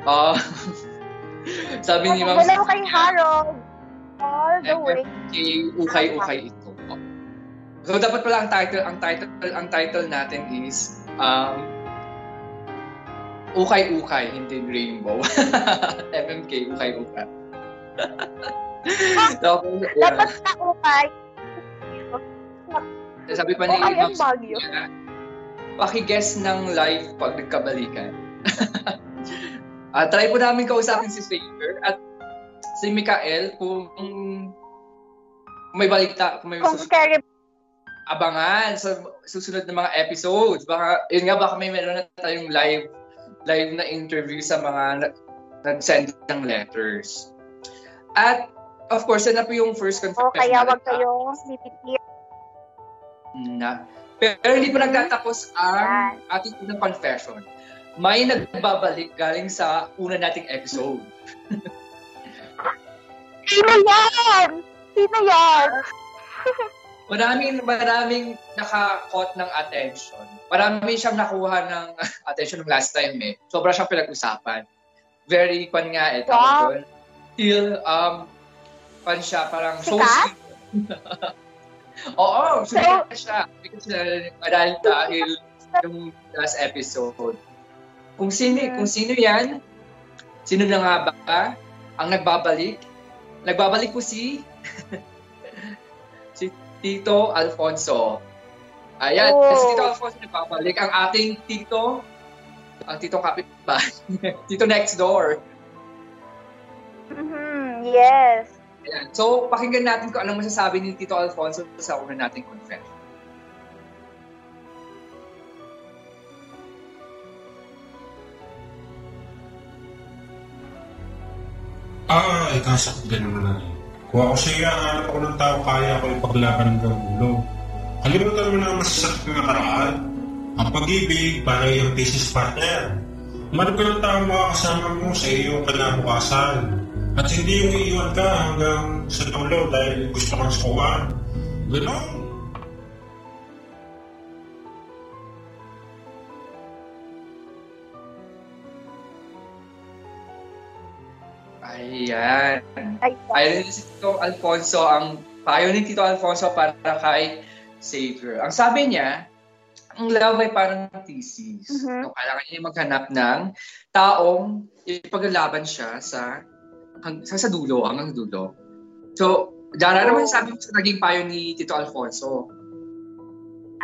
Ah, [laughs] sabi ni Ma'am Hello kay Harold. All the way. kay ukay-ukay ito. So dapat pala ang title, ang title, ang title natin is um Ukay-ukay, hindi rainbow. [laughs] FMK, ukay-ukay. [laughs] Dapat na ukay. yeah. sabi pa ni Ukay ang. Sophia, paki-guess ng live pag nagkabalikan. [laughs] Ah, try po namin kausapin si Xavier at si Mikael kung may balikta, kung may Kung susunod scary abangan sa susunod na mga episodes. Baka, yun nga, baka may meron na tayong live live na interview sa mga na- nag-send ng letters. At, of course, yan na po yung first confession. kaya wag natin. kayong bibigyan. Na, pero hindi pa nagtatapos ang ating unang confession. May nagbabalik galing sa una nating episode. [laughs] Sino yan? Sino yan? maraming, maraming naka-caught ng attention. Marami siyang nakuha ng [laughs] attention ng last time eh. Sobra siyang pinag-usapan. Very, pan nga eh, Wow. doon. Till, um, pan siya, parang so Sikat? [laughs] Oo, So- sumikat siya. Because uh, dahil dahil yung last episode. Kung sino, kung sino yan, sino na nga ba ang nagbabalik? Nagbabalik po si [laughs] si Tito Alfonso. Ayan, Oh. si Tito Alfonso nagbabalik. Ang ating Tito, ang Tito Kapitbahay, [laughs] Tito next door. Mhm, yes. Ayan. So, pakinggan natin kung anong masasabi ni Tito Alfonso sa una nating confession. Ah, ikasakit ka naman na rin. Kung ako siya, hanap ako ng tao, kaya ako ipaglaban hanggang ulo. Kalimutan mo na ang masasakit na nakaraan. Ang pag-ibig, para yung thesis partner. Manap ka ng tao makakasama mo sa iyong kinabukasan. At hindi yung iiwan ka hanggang sa tulo dahil gusto kang sukuan. Ganon. Ayan. Ay, Ayan si Tito Alfonso, ang payo ni Tito Alfonso para kay Savior. Ang sabi niya, ang love ay parang thesis. Mhm. So, kailangan niya maghanap ng taong ipaglalaban siya sa hang, sa, sa dulo, hanggang dulo. So, Dara, ano Oh. sabi sa naging payo ni Tito Alfonso?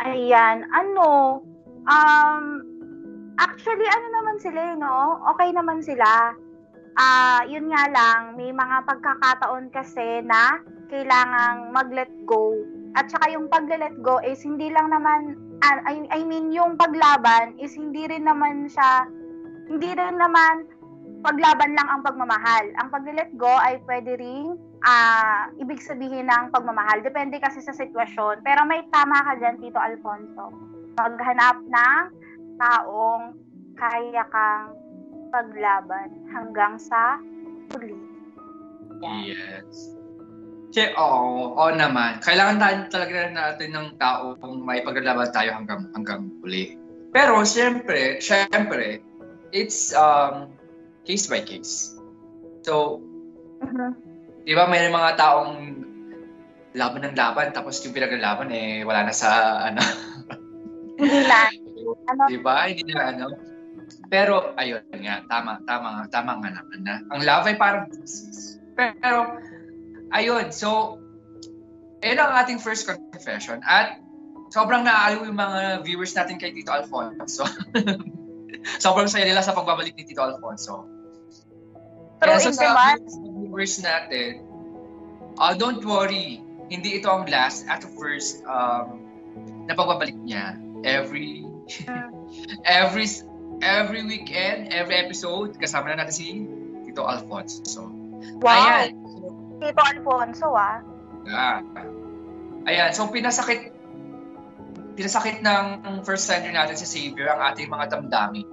Ayan, ano, um, actually, ano naman sila, eh, no? Okay naman sila. Ah, yun nga lang, may mga pagkakataon kasi na kailangang mag-let go. At saka yung pag-let go is hindi lang naman, ah, I, I mean, yung paglaban is hindi rin naman siya, hindi rin naman paglaban lang ang pagmamahal. Ang pag-let go ay pwede ring ah, ibig sabihin ng pagmamahal. Depende kasi sa sitwasyon. Pero may tama ka dyan, Tito Alfonso. Maghanap ng taong kaya kang paglaban hanggang sa huli. Yan. Yes. Kasi, oo, oo naman. Kailangan tayo talaga natin ng taong may paglalaban tayo hanggang hanggang huli. Pero, siyempre, siyempre, it's um, case by case. So, Mhm. di ba may mga taong laban ng laban tapos yung pinaglalaban eh wala na sa ano Hindi na. Ano? [laughs] di ba hindi na ano pero ayun nga tama tama tama nga naman na. Ang love ay parang thesis pero ayun so ayun ang ating first confession. At sobrang naaaliw yung mga viewers natin kay Tito Alfonso. [laughs] Sobrang saya nila sa pagbabalik ni Tito Alfonso. True Kaya so sa naman. viewers natin, uh, don't worry, hindi ito ang last at first um, na pagbabalik niya. Every [laughs] every every weekend, every episode, kasama na natin si Tito Alfonso. Wow. Ayan. Tito Alfonso, ah. Ah. Ayan, so pinasakit pinasakit ng first sender natin si Xavier ang ating mga damdamin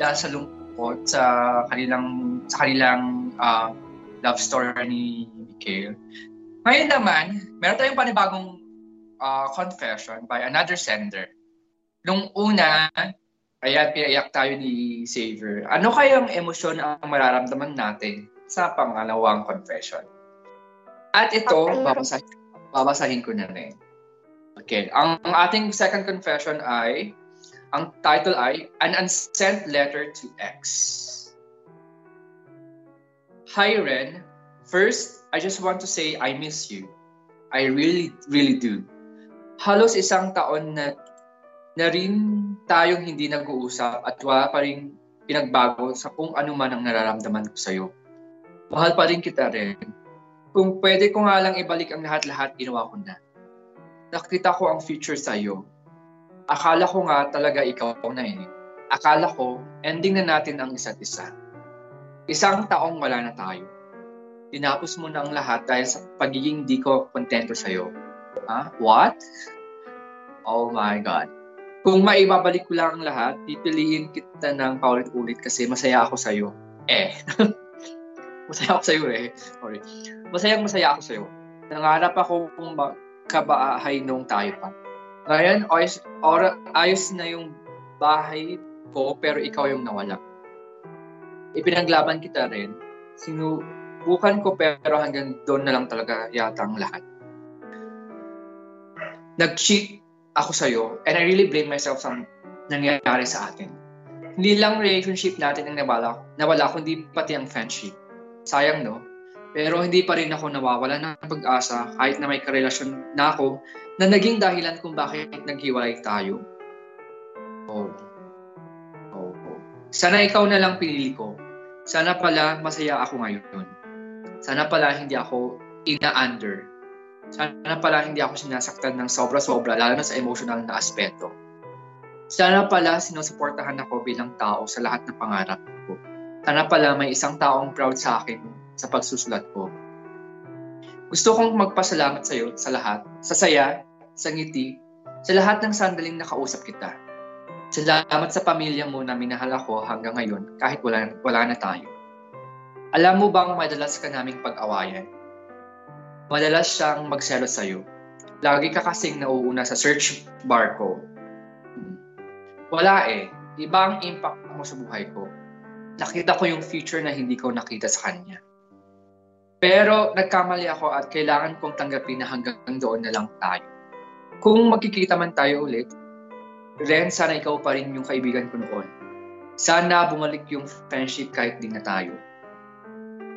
dahil sa lungkot sa kanilang sa kanilang ah, love story ni Mikhail. Ngayon naman, meron tayong panibagong ah, confession by another sender. Nung una, ayan, pinaiyak tayo ni Xavier. Ano kayang emosyon ang mararamdaman natin sa pangalawang confession? At ito, babasahin, babasahin ko na rin. Okay, ang, ang ating second confession ay, ang title ay, An Unsent Letter to X. Hi Ren, first, I just want to say I miss you. I really, really do. Halos isang taon na, na rin tayong hindi nag-uusap at wala pa rin pinagbago sa kung ano man ang nararamdaman ko sa'yo. Mahal pa rin kita rin. Kung pwede ko nga lang ibalik ang lahat-lahat, ginawa ko na. Nakita ko ang future sa'yo. Akala ko nga talaga ikaw na eh. Akala ko, ending na natin ang isa't isa. Isang taong wala na tayo. Tinapos mo na ang lahat dahil sa pagiging di ko kontento sa'yo. Ha? What? Oh my God. Kung maibabalik ko lang ang lahat, pipiliin kita ng paulit-ulit kasi masaya ako sa'yo. Eh. [laughs] masaya ako sa'yo eh. Sorry. Masayang masaya ako sa'yo. Nangarap ako kung kabahay nung tayo pa. Ngayon, ayos, or, ayos na yung bahay ko pero ikaw yung nawala. Ipinaglaban kita rin. Sinubukan ko pero hanggang doon na lang talaga yata ang lahat. Nag-cheat ako sa'yo and I really blame myself sa nangyayari sa atin. Hindi lang relationship natin ang nawala, nawala kundi pati ang friendship. Sayang no? Pero hindi pa rin ako nawawala ng pag-asa kahit na may karelasyon na ako na naging dahilan kung bakit naghiwalay tayo. Oh. Oh. Sana ikaw na lang pinili ko. Sana pala masaya ako ngayon. Sana pala hindi ako ina-under. Sana pala hindi ako sinasaktan ng sobra-sobra, lalo na sa emotional na aspeto. Sana pala sinusuportahan ako bilang tao sa lahat ng pangarap ko. Sana pala may isang taong proud sa akin sa pagsusulat ko. Gusto kong magpasalamat sa iyo sa lahat, sa saya, sa ngiti, sa lahat ng sandaling nakausap kita. Salamat sa pamilya mo na minahal ako hanggang ngayon kahit wala, wala na tayo. Alam mo bang madalas ka naming pag-awayan? Madalas siyang magselos sa'yo. Lagi ka kasing nauuna sa search bar ko wala eh. Iba ang impact mo sa buhay ko. Nakita ko yung future na hindi ko nakita sa kanya. Pero nagkamali ako at kailangan kong tanggapin na hanggang doon na lang tayo. Kung magkikita man tayo ulit, Ren, sana ikaw pa rin yung kaibigan ko noon. Sana bumalik yung friendship kahit di na tayo.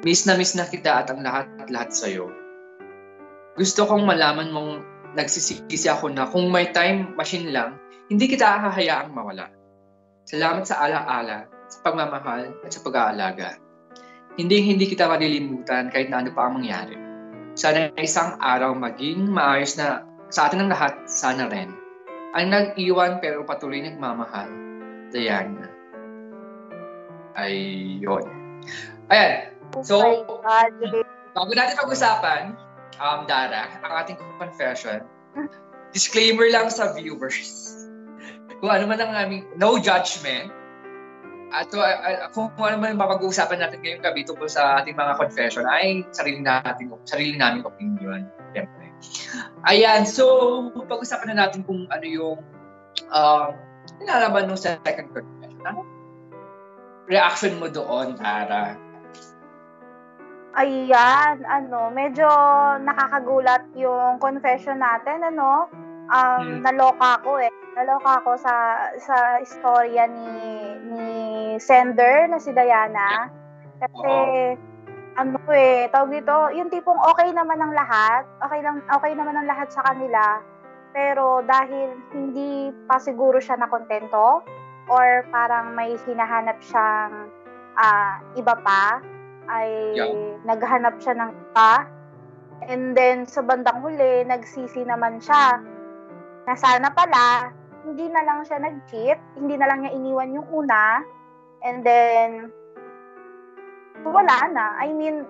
Miss na miss na kita at ang lahat at lahat sa'yo. Gusto kong malaman mong nagsisisi ako na kung may time machine lang, hindi kita hahayaang mawala. Salamat sa ala-ala, sa pagmamahal at sa pag-aalaga. Hindi hindi kita malilimutan kahit na ano pa ang mangyari. Sana isang araw maging maayos na sa atin ng lahat, sana rin. Ang nag-iwan pero patuloy nagmamahal, Diana. Ayun. Ayan. So, bago natin pag-usapan, um, Dara, ang ating confession, disclaimer lang sa viewers kung ano man ang aming, no judgment. At uh, kung ano man mapag-uusapan natin ngayong gabi tungkol sa ating mga confession ay sarili natin, sarili namin opinion. Siyempre. Ayan, so pag-usapan na natin kung ano yung uh, nilalaman nung second confession. Ano? Reaction mo doon, Tara? Ayan, ano, medyo nakakagulat yung confession natin, ano? Um, hmm. naloka ako eh naloka ako sa sa istorya ni ni sender na si Diana. Kasi Uh-oh. ano eh, tawag dito, yung tipong okay naman ang lahat, okay lang okay naman ang lahat sa kanila. Pero dahil hindi pa siguro siya na kontento or parang may hinahanap siyang uh, iba pa, ay yeah. naghanap siya ng iba. And then sa bandang huli, nagsisi naman siya na sana pala hindi na lang siya nag-cheat, hindi na lang niya iniwan yung una, and then, wala na. I mean,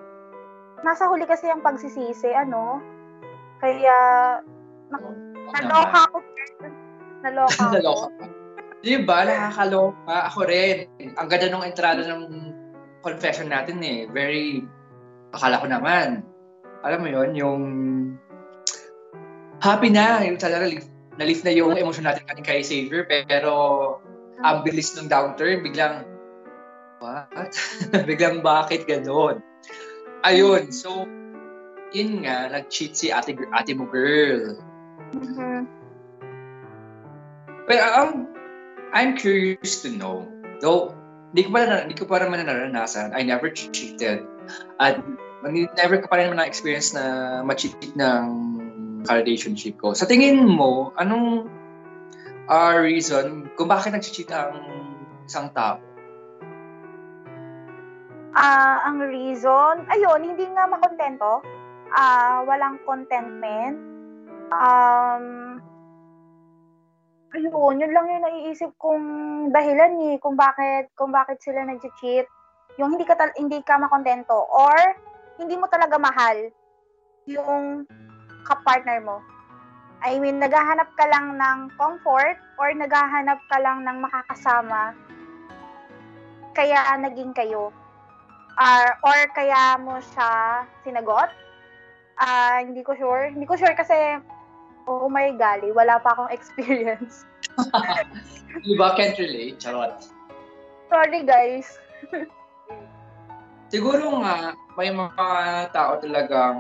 nasa huli kasi ang pagsisisi, ano, kaya, na, oh, naloka ako. Naloka [laughs] ako. naloka Di ba? Nakakaloka. Ako rin. Ang ganda nung entrada ng confession natin eh. Very, akala ko naman. Alam mo yon yung happy na. Yung talaga na-lift na yung emosyon natin kay, kay Xavier, pero ang bilis ng downturn, biglang, what? [laughs] biglang bakit gano'n? Ayun, so, yun nga, nag-cheat si ate, ate mo girl. Mm-hmm. But um, I'm curious to know, though, hindi ko pa, hindi ko pa naman naranasan, I never cheated. At never ko pa rin na-experience na ma-cheat ng relationship ko. Sa tingin mo, anong uh, reason kung bakit nag-cheat ang isang tao? Ah, uh, ang reason, ayun, hindi nga makontento. Ah, uh, walang contentment. Um, ayun, yun lang yung naiisip kong dahilan eh, kung bakit, kung bakit sila nag-cheat. Yung hindi ka, hindi ka makontento or hindi mo talaga mahal yung kapartner mo. I mean, naghahanap ka lang ng comfort or naghahanap ka lang ng makakasama kaya naging kayo. Uh, or kaya mo siya sinagot Ah, hindi ko sure. Hindi ko sure kasi oh my gali, wala pa akong experience. [laughs] Iba can't relate. Charot. Sorry guys. Siguro nga, may mga tao talagang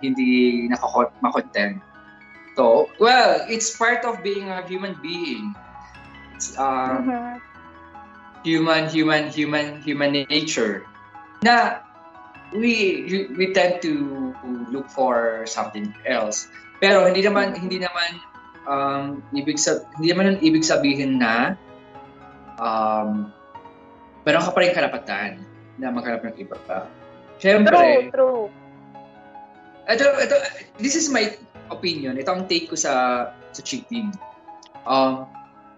hindi nakakot, makontent. So, well, it's part of being a human being. It's um, Mhm. human, human, human, human nature. Na we we tend to look for something else. Pero hindi naman hindi naman um ibig sa hindi naman ibig sabihin na um meron ka pa rin karapatan na maghanap ng iba pa. True, Siyempre, true. ito, ito, this is my opinion. Ito ang take ko sa sa cheating. Um,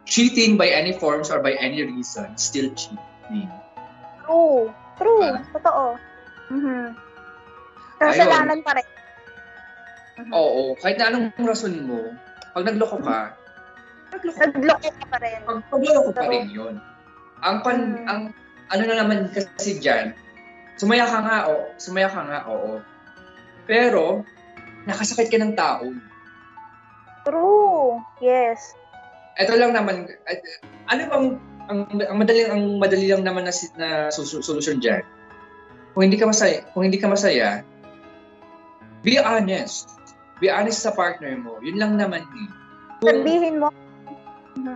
cheating by any forms or by any reason, still cheating. True. True. Ah. Totoo. Mhm. Kasalanan pa rin. Mhm. Oo, kahit na anong rason mo, pag nagloko ka, nagloko ka. Nagloko ka pa rin. Pag pagloko pa rin yun. Ang pan, Mm. ang ano na naman kasi dyan, sumaya ka nga, o, sumaya ka nga, oo. Pero, nakasakit ka ng tao. True. Yes. Ito lang naman, at- ano bang, ang, ang madali, ang madali lang naman na, na solusyon dyan. Kung hindi ka masaya, kung hindi ka masaya, be honest. Be honest sa partner mo. Yun lang naman eh. Kung, Sabihin mo.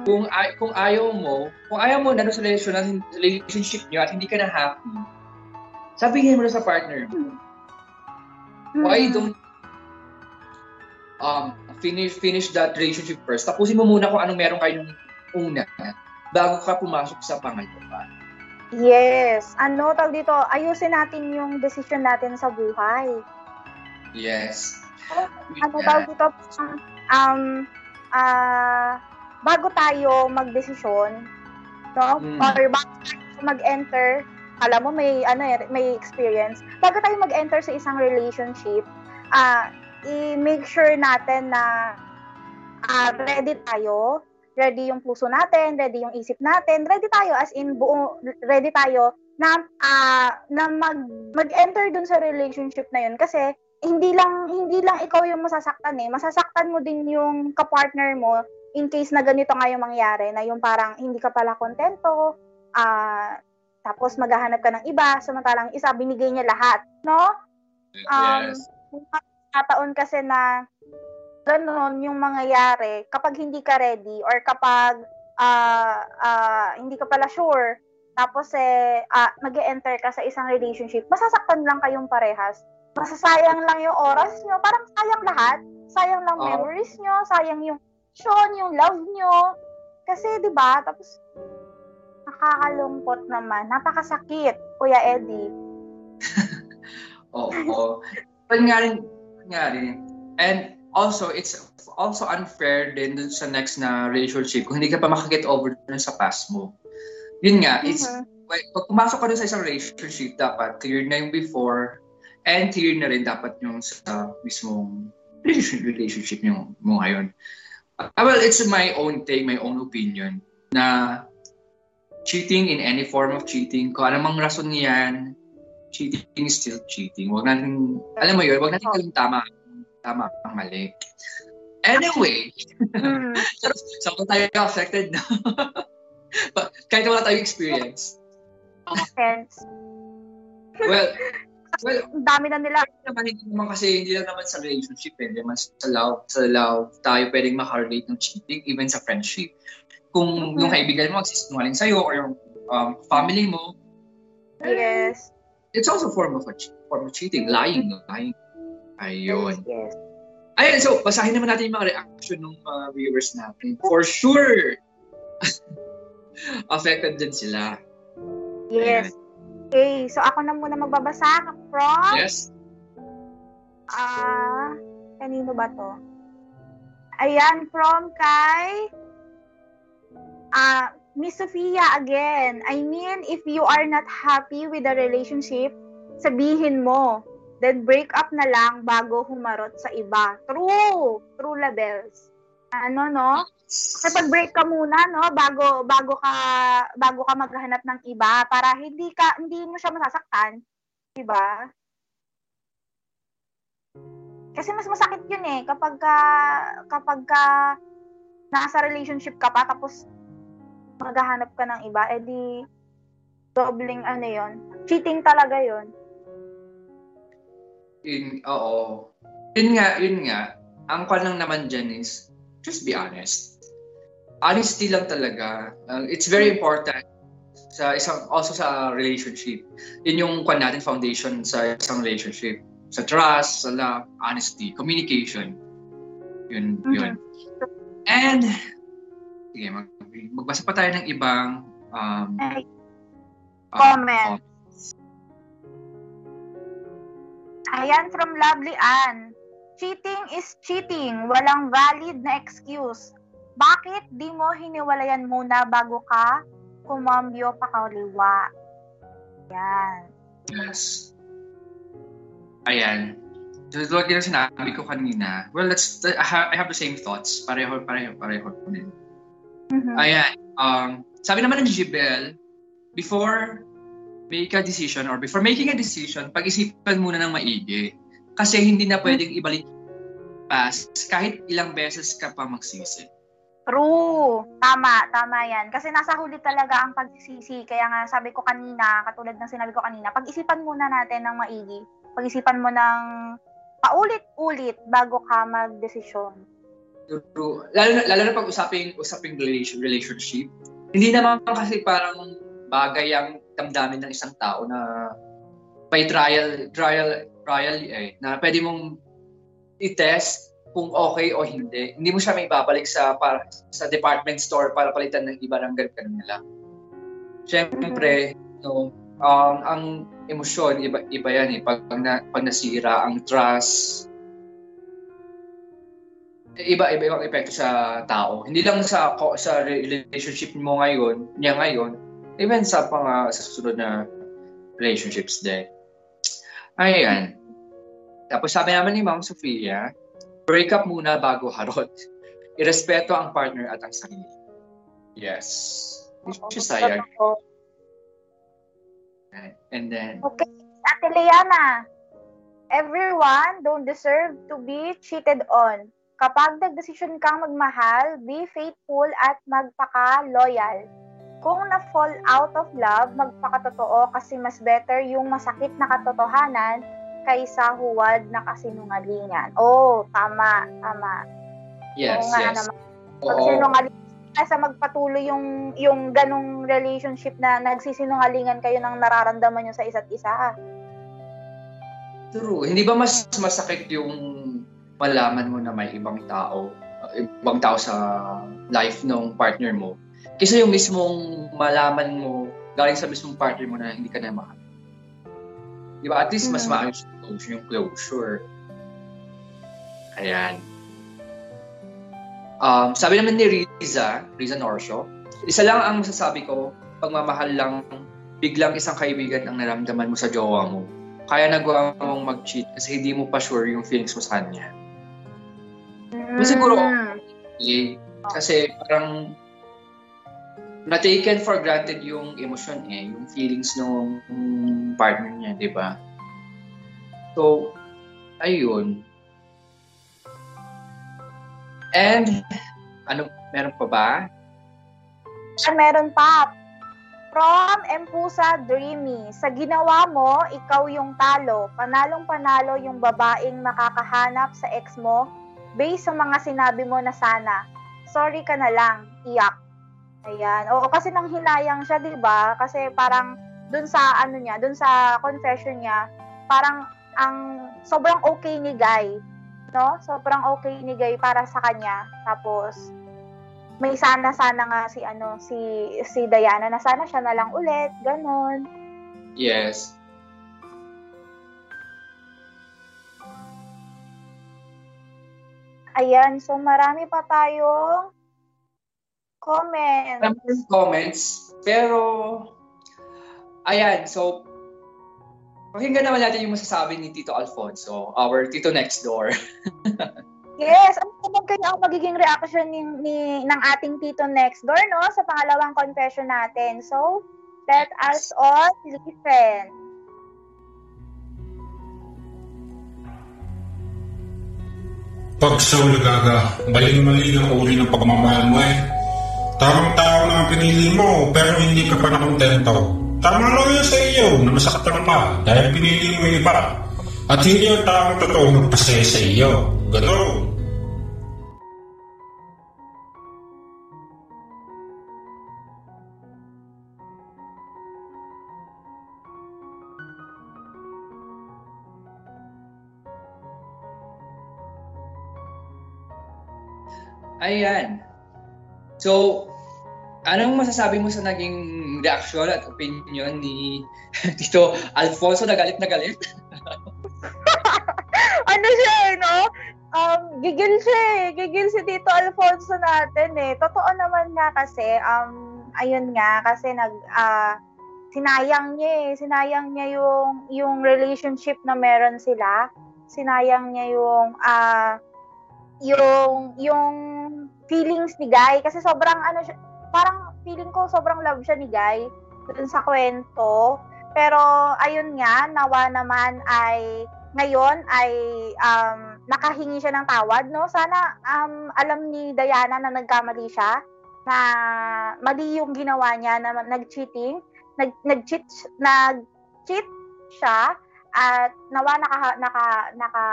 Kung, ay- kung ayaw mo, kung ayaw mo na sa relation, relationship niyo at hindi ka na happy, sabihin mo na sa partner mo. Why Mhm. don't um, finish finish that relationship first? Tapusin mo muna kung anong meron kayo nung una bago ka pumasok sa pangalawa. Yes. Ano, tawag dito, ayusin natin yung decision natin sa buhay. Yes. Ano tawag dito, um, ah, bago tayo magdesisyon, no? Mm. Or bago tayo mag-enter, alam mo may ano eh, may experience. Bago tayo mag-enter sa isang relationship, ah, i-make sure natin na ah, ready tayo, ready yung puso natin, ready yung isip natin, ready tayo as in buo, ready tayo na ah, na mag mag-enter dun sa relationship na yun kasi hindi lang hindi lang ikaw yung masasaktan eh. Masasaktan mo din yung kapartner mo in case na ganito nga yung mangyari na yung parang hindi ka pala kontento, ah tapos maghahanap ka ng iba, samantalang isa binigay niya lahat, no? Um, yes. Kataon kasi na ganun yung mangyayari kapag hindi ka ready or kapag ah ah, hindi ka pala sure tapos eh ah, mag-enter ka sa isang relationship, masasaktan lang kayong parehas. Masasayang lang yung oras nyo. Parang sayang lahat. Sayang lang Oo. memories nyo. Sayang yung passion, yung love nyo. Kasi, di ba, tapos nakakalungkot naman. Napakasakit, Kuya Eddie. [laughs] Oo. Kunyari, kunyari. And also, it's also unfair din dun sa next na relationship kung hindi ka pa makaget over dun sa past mo. Yun nga, it's, Mhm. like, pag pumasok ka dun sa isang relationship, dapat clear na yung before and clear na rin dapat yung sa mismong relationship, relationship nyo mo ngayon. Uh, well, it's my own take, my own opinion na cheating in any form of cheating, kung anumang rason niyan, cheating is still cheating. Wag natin, alam mo yun, wag natin gawin tama, tama ang mali. Anyway, Mm. saan so, tayo affected na? [laughs] But kahit wala tayong experience. Hence, Well, well, ang dami na nila. naman hindi naman kasi hindi lang naman sa relationship, eh, hindi naman sa love, sa love tayo pwedeng makarelate ng cheating, even sa friendship. Kung yung kaibigan mo magsisinungaling sa'yo or yung um, family mo, Yes. it's also a form of a form of cheating, lying, lying. Ayun. Yes. Ayun, so basahin naman natin yung mga reaction ng mga viewers natin. For sure, [laughs] affected din sila. Yes. Okay, so ako na muna magbabasa from Yes? ah kanino ba to? Ayan, from kay ah Miss Sofia again. I mean, if you are not happy with the relationship, sabihin mo. Then break up na lang bago humarot sa iba. True. True labels. Ano, no? Kapag break ka muna, no, bago bago ka bago ka maghanap ng iba para hindi ka hindi mo siya masasaktan, 'di ba? Kasi mas masakit yun eh kapag ka, kapag ka nasa relationship ka pa tapos maghahanap ka ng iba, edi dobling ano yon Cheating talaga yon Yun, oo. Yun nga, yun nga. Ang kwan lang naman dyan is, just be honest. Honesty lang talaga. Uh, it's very important sa isang also sa relationship. Yun yung kwan natin foundation sa isang relationship. Sa trust, sa love, honesty, communication. Yun, mm-hmm. yun. And sige, mag, magbasa pa tayo ng ibang um, uh, comment. Ayan from Lovely Ann. Cheating is cheating. Walang valid na excuse. Bakit di mo hiniwalayan muna bago ka kumambyo pa kaliwa? Yan. Yes. Ayan. Tulad yung sinabi ko kanina, well, let's, I have the same thoughts. Pareho, pareho, pareho. Mm-hmm. Ayan. Um, sabi naman ng Jibel, before make a decision or before making a decision, pag-isipan muna ng maigi. Kasi hindi na pwedeng ibalik past kahit ilang beses ka pa magsisi. True. Tama, tama yan. Kasi nasa huli talaga ang pagsisisi. Kaya nga sabi ko kanina, katulad ng sinabi ko kanina, pag-isipan muna natin ng maigi. Pag-isipan mo ng paulit-ulit bago ka mag-desisyon. True. Lalo na, lalo na pag usaping, usaping relation, relationship, hindi naman kasi parang bagay ang damdamin ng isang tao na may trial, trial, trial eh, na pwede mong i-test kung okay o hindi. Hindi mo siya may babalik sa para, sa department store para palitan ng iba ng ganun nila. Siyempre, no, um, ang emosyon, iba, iba yan eh. Pag, na, pag nasira ang trust, iba iba ibang epekto sa tao. Hindi lang sa sa relationship mo ngayon, niya ngayon, even sa pang uh, sa susunod na relationships din. Ayan. Tapos sabi naman ni Ma'am Sofia, break up muna bago harot. Irespeto ang partner at ang sarili. Yes. Which is I And then... Okay, Ate Leana, everyone don't deserve to be cheated on. Kapag nagdesisyon kang magmahal, be faithful at magpaka-loyal kung na-fall out of love, magpakatotoo kasi mas better yung masakit na katotohanan kaysa huwad na kasinungalingan. Oh, tama, tama. Yes, Oo, yes. Naman, pag sinungalingan kaysa magpatuloy yung yung ganong relationship na nagsisinungalingan kayo ng nararamdaman nyo sa isa't isa. True. Hindi ba mas masakit yung malaman mo na may ibang tao, ibang tao sa life ng partner mo Kaysa yung mismong malaman mo, galing sa mismong partner mo na hindi ka na mahal. Di ba? At least mas mm. maayos yung closure. Ayan. Um, sabi naman ni Riza, Riza Norsho, isa lang ang masasabi ko, pagmamahal lang, biglang isang kaibigan ang naramdaman mo sa jowa mo. Kaya nagawa mong mag-cheat kasi hindi mo pa sure yung feelings mo sa kanya. Mm. Siguro, okay, kasi parang na-taken for granted yung emotion eh, yung feelings ng partner niya, di ba? So, ayun. And, ano, meron pa ba? Ah, meron pa. From Empusa Dreamy, sa ginawa mo, ikaw yung talo. Panalong-panalo yung babaeng makakahanap sa ex mo based sa mga sinabi mo na sana. Sorry ka na lang, iyak. Ayan. Oo, kasi nang hinayang siya, 'di ba? Kasi parang dun sa ano niya, dun sa confession niya, parang ang sobrang okay ni Guy, no? Sobrang okay ni Guy para sa kanya. Tapos may sana sana nga si ano si si Diana na sana siya na lang ulit, ganun. Yes. Ayan, so marami pa tayong Comments. Some comments. Pero, ayan, so, pakinggan naman natin yung masasabi ni Tito Alfonso, our Tito next door. [laughs] yes, ano naman kaya ang magiging reaction ni, ni, ng ating Tito next door, no, sa pangalawang confession natin. So, let us all listen. Pag Saul Gaga, maling-mali ang uri ng pagmamahal mo eh. Tamang tao na ang pinili mo, pero hindi ka pa nakontento. Tama lang yun sa iyo na masaktan ka dahil pinili mo iba. At hindi ang taong totoo magpasaya sa iyo. Ganon. Ayan. So, anong masasabi mo sa naging reaction at opinion ni [laughs] Tito Alfonso na galit na galit? [laughs] ano siya eh, no? Um, gigil siya eh. Gigil si Tito Alfonso natin eh. Totoo naman nga kasi, um, ayun nga, kasi nag, uh, sinayang niya eh. Sinayang niya yung, yung relationship na meron sila. Sinayang niya yung, ah, uh, yung, yung feelings ni Guy. Kasi sobrang ano siya, parang feeling ko sobrang love siya ni Guy dun sa kwento. Pero ayun nga, nawa naman ay ngayon ay um, nakahingi siya ng tawad, no? Sana um, alam ni Diana na nagkamali siya, na mali yung ginawa niya na nag-cheating, nag nag-cheat nag-cheat siya at nawa naka naka naka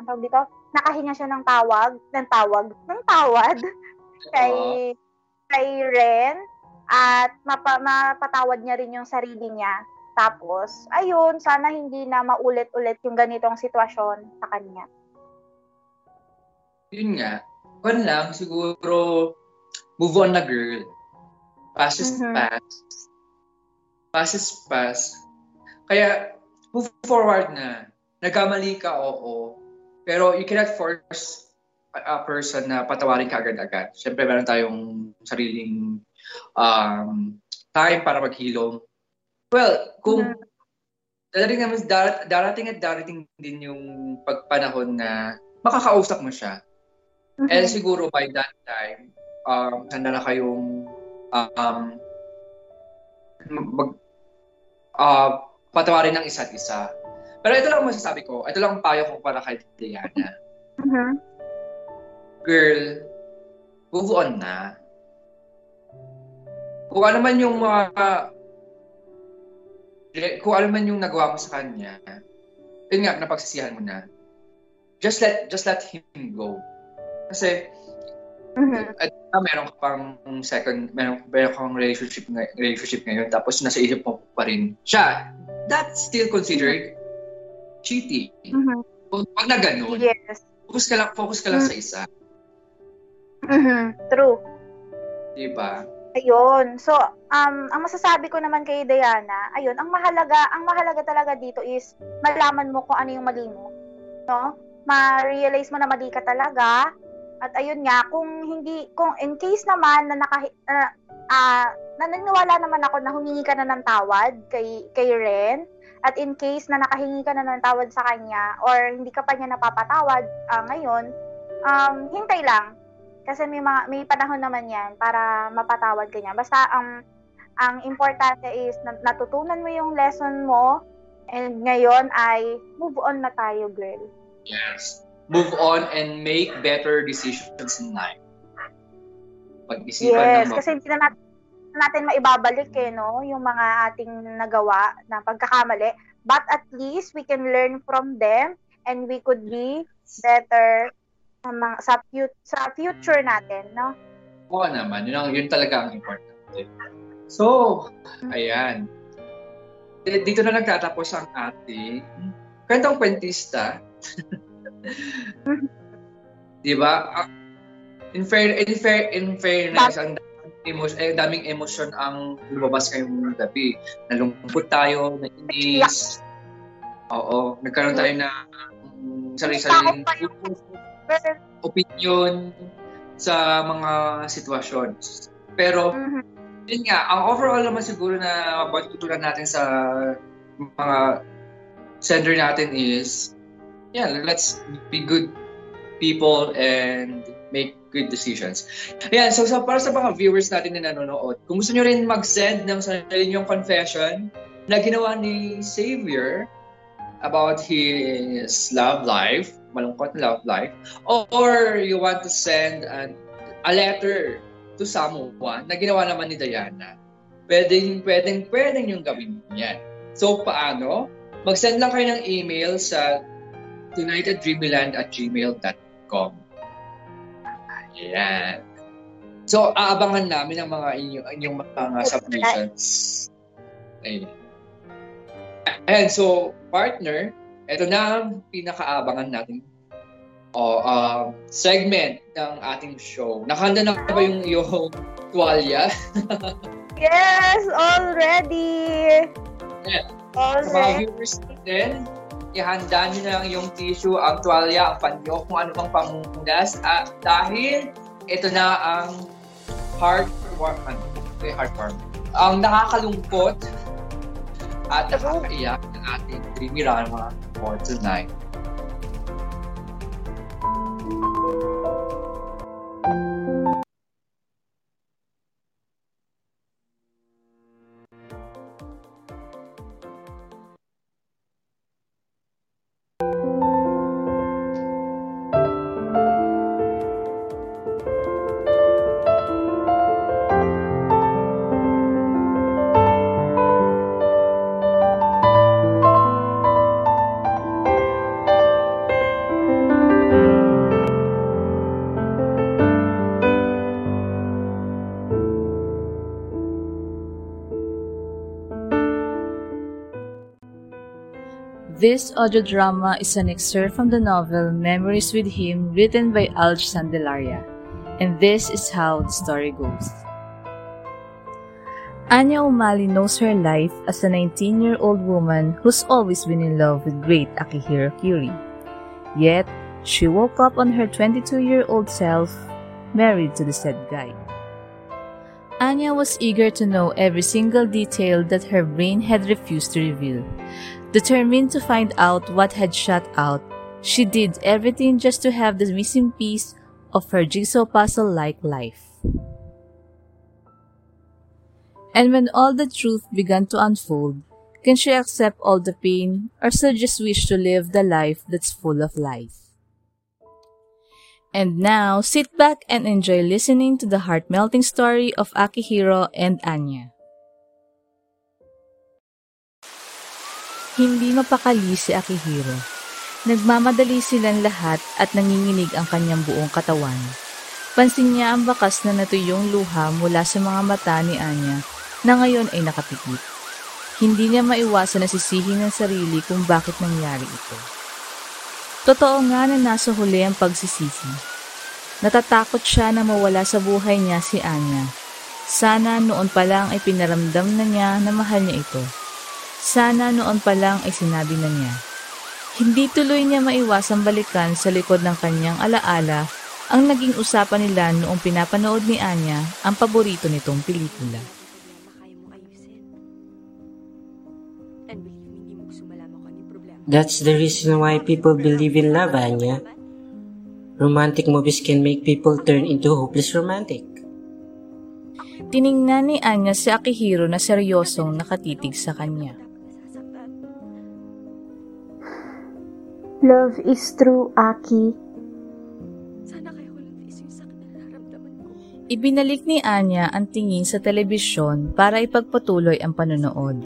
ano dito nakahinga siya ng tawag, ng tawag, ng tawad kay kay Ren at mapa, mapatawad niya rin yung sarili niya. Tapos, ayun, sana hindi na maulit-ulit yung ganitong sitwasyon sa kanya. Yun nga. Kung lang, siguro, move on na girl. Past is mm-hmm. past. Past is past. Kaya, move forward na. Nagkamali ka, oo. Pero you cannot force a person na patawarin ka agad-agad. Siyempre, meron tayong sariling um, time para maghilom. Well, kung darating naman, dar- darating at darating din yung pagpanahon na makakausap mo siya. Mm-hmm. And siguro by that time, um, handa na kayong um, mag, uh, patawarin ng isa't isa. Pero ito lang masasabi ko. Ito lang ang payo ko para kay Diana. Mm-hmm. Girl, move on na. Kung ano man yung mga... kung ano man yung nagawa mo sa kanya, yun nga, napagsisihan mo na. Just let, just let him go. Kasi, mm-hmm. at uh, meron ka pang second, meron, meron kang relationship, relationship ngayon, tapos nasa isip mo pa rin siya. That's still considered cheating. Mm-hmm. Pag na ganun, yes. focus ka lang, focus ka lang mm-hmm. sa isa. Mm-hmm. True. Diba? Ayun. So, um, ang masasabi ko naman kay Diana, ayun, ang mahalaga, ang mahalaga talaga dito is malaman mo kung ano yung mali mo. No? Ma-realize mo na mali ka talaga. At ayun nga, kung hindi, kung in case naman na naka, uh, uh, naniniwala naman ako na humingi ka na ng tawad kay, kay Ren, at in case na nakahingi ka na ng tawad sa kanya or hindi ka pa niya napapatawad uh, ngayon, um, hintay lang. Kasi may, mga, may panahon naman yan para mapatawad ka niya. Basta ang um, ang importante is natutunan mo yung lesson mo and ngayon ay move on na tayo, girl. Yes. Move on and make better decisions in life. Pag-isipan yes, ng kasi hindi na natin natin maibabalik eh, no? Yung mga ating nagawa na pagkakamali. But at least we can learn from them and we could be better sa, mga, sa, sa future natin, no? Oo naman. Yun, ang, yun talaga ang importante. So, ayan. Dito na nagtatapos ang ating kwentong kwentista. [laughs] Di ba? In fair in fair in fairness, ang emotion, eh, daming emosyon ang lumabas ngayong gabi. Nalungkot tayo, nainis. Oo, nagkaroon tayo na um, sarili-sariling opinion sa mga sitwasyon. Pero, mm-hmm. yun nga, ang overall naman siguro na pagtutunan natin sa mga sender natin is, yeah, let's be good people and make good decisions. Ayan, so, so para sa mga viewers natin na nanonood, kung gusto nyo rin mag-send ng sarili nyong confession na ginawa ni Savior about his love life, malungkot na love life, or you want to send an, a letter to someone na ginawa naman ni Diana, pwedeng, pwedeng, pwedeng yung gawin yan. So, paano? Mag-send lang kayo ng email sa tonightadreamyland at gmail.com. Ayan. So, aabangan namin ang mga inyong, inyong mga submissions. Ayan. And so, partner, ito na ang pinakaabangan natin o uh, segment ng ating show. Nakahanda na ba yung iyong tuwalya? [laughs] yes, already! Yeah. Already. Sa mga viewers natin, ihanda nyo na lang yung tissue, ang tuwalya, ang panyo, kung ano mang pamundas. At dahil ito na ang heartwarming, ano, heartwarming, ang nakakalungkot at nakakaiyak ng ating dreamy rama for tonight. This audio drama is an excerpt from the novel Memories with Him written by Alj Sandelaria. And this is how the story goes. Anya Umali knows her life as a 19-year-old woman who's always been in love with great Akihiro Curie. Yet, she woke up on her 22-year-old self, married to the said guy. Anya was eager to know every single detail that her brain had refused to reveal. Determined to find out what had shut out, she did everything just to have the missing piece of her jigsaw puzzle like life. And when all the truth began to unfold, can she accept all the pain or still just wish to live the life that's full of life? And now, sit back and enjoy listening to the heart-melting story of Akihiro and Anya. Hindi mapakali si Akihiro. Nagmamadali silang lahat at nanginginig ang kanyang buong katawan. Pansin niya ang bakas na natuyong luha mula sa mga mata ni Anya na ngayon ay nakapikit. Hindi niya maiwasan na sisihin ng sarili kung bakit nangyari ito. Totoo nga na nasa huli ang pagsisisi. Natatakot siya na mawala sa buhay niya si Anya. Sana noon pa lang ay pinaramdam na niya na mahal niya ito. Sana noon pa lang ay sinabi na niya. Hindi tuloy niya maiwasang balikan sa likod ng kanyang alaala ang naging usapan nila noong pinapanood ni Anya ang paborito nitong pelikula. That's the reason why people believe in love, Anya. Romantic movies can make people turn into hopeless romantic. Tiningnan ni Anya si Akihiro na seryosong nakatitig sa kanya. Love is true, Aki. Ibinalik ni Anya ang tingin sa telebisyon para ipagpatuloy ang panonood.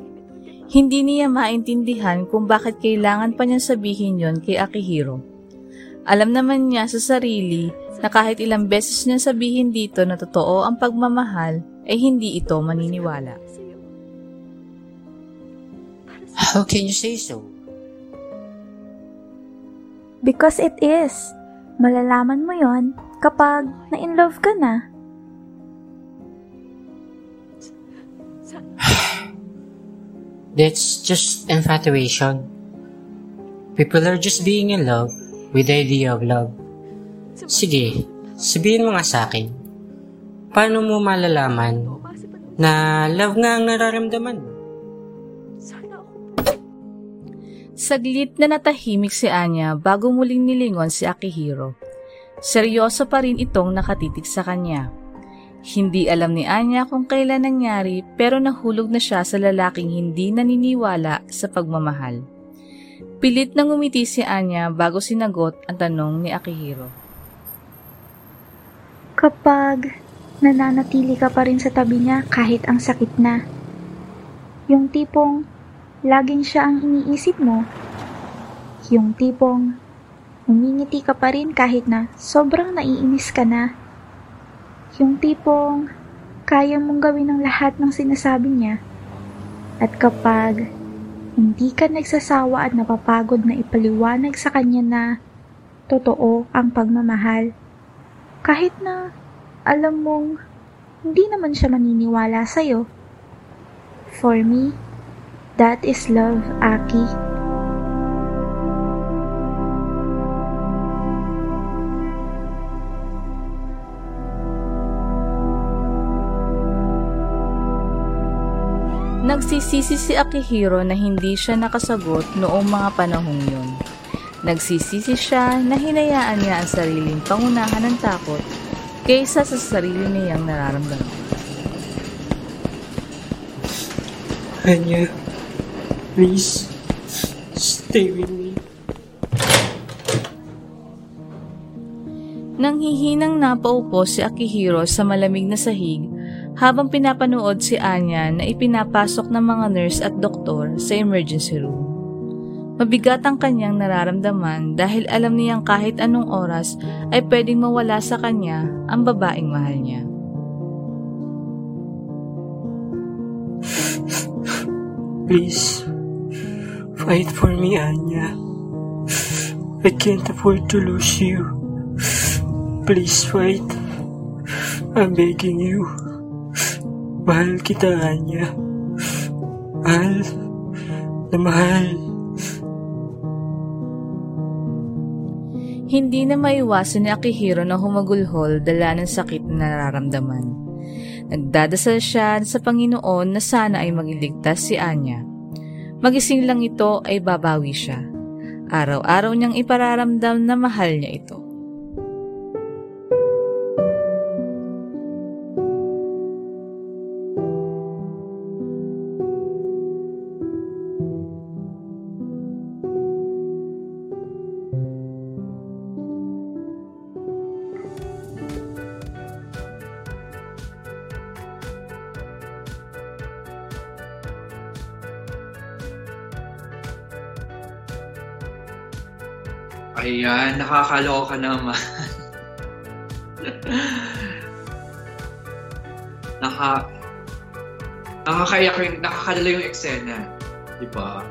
Hindi niya maintindihan kung bakit kailangan pa niyang sabihin yon kay Akihiro. Alam naman niya sa sarili na kahit ilang beses niya sabihin dito na totoo ang pagmamahal, ay hindi ito maniniwala. How can you say so? Because it is. Malalaman mo yon kapag na-in-love ka na. [sighs] That's just infatuation. People are just being in love with the idea of love. Sige, sabihin mo nga sa akin. Paano mo malalaman na love nga ang nararamdaman mo? Saglit na natahimik si Anya bago muling nilingon si Akihiro. Seryoso pa rin itong nakatitig sa kanya. Hindi alam ni Anya kung kailan nangyari pero nahulog na siya sa lalaking hindi naniniwala sa pagmamahal. Pilit na ngumiti si Anya bago sinagot ang tanong ni Akihiro. Kapag nananatili ka pa rin sa tabi niya kahit ang sakit na. Yung tipong laging siya ang iniisip mo. Yung tipong umingiti ka pa rin kahit na sobrang naiinis ka na. Yung tipong kaya mong gawin ang lahat ng sinasabi niya. At kapag hindi ka nagsasawa at napapagod na ipaliwanag sa kanya na totoo ang pagmamahal. Kahit na alam mong hindi naman siya maniniwala sa'yo. For me, that is love, Aki. Nagsisisi si Akihiro na hindi siya nakasagot noong mga panahong yun. Nagsisisi siya na hinayaan niya ang sariling pangunahan ng takot kaysa sa sarili niyang nararamdaman. Anya, please, stay with me. Nang hihinang napaupo si Akihiro sa malamig na sahig habang pinapanood si Anya na ipinapasok ng mga nurse at doktor sa emergency room. Mabigat ang kanyang nararamdaman dahil alam niyang kahit anong oras ay pwedeng mawala sa kanya ang babaeng mahal niya. Please, fight for me, Anya. I can't afford to lose you. Please fight. I'm begging you. Mahal kita, Anya. Mahal na mahal. Hindi na maiwasan ni Akihiro na humagulhol dala ng sakit na nararamdaman. Nagdadasal siya sa Panginoon na sana ay magiligtas si Anya. Magising lang ito ay babawi siya. Araw-araw niyang ipararamdam na mahal niya ito. Ayan, nakakaloka naman. Naka, nakakaiyak yung, nakakalala yung eksena. Di ba?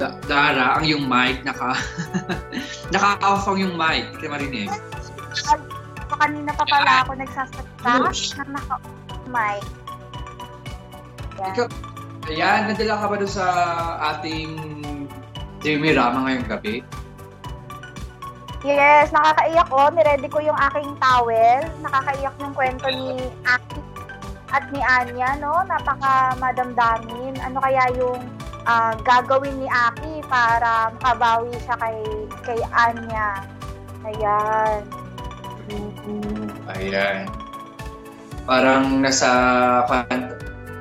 Da- Dara, ang yung mic, naka, [laughs] naka-off ang yung mic. Hindi ka marinig. Kanina pa pala ako nagsasalita na naka-mic. Yan. Ikaw, ayan, nadala ka ba doon sa ating Jimmy Rama ngayong gabi? Yes, nakakaiyak ko. Niready ko yung aking towel. Nakakaiyak yung kwento ni Aki at ni Anya, no? Napaka madamdamin. Ano kaya yung ah, gagawin ni Aki para makabawi siya kay, kay Anya? Ayan. Ayan. Parang nasa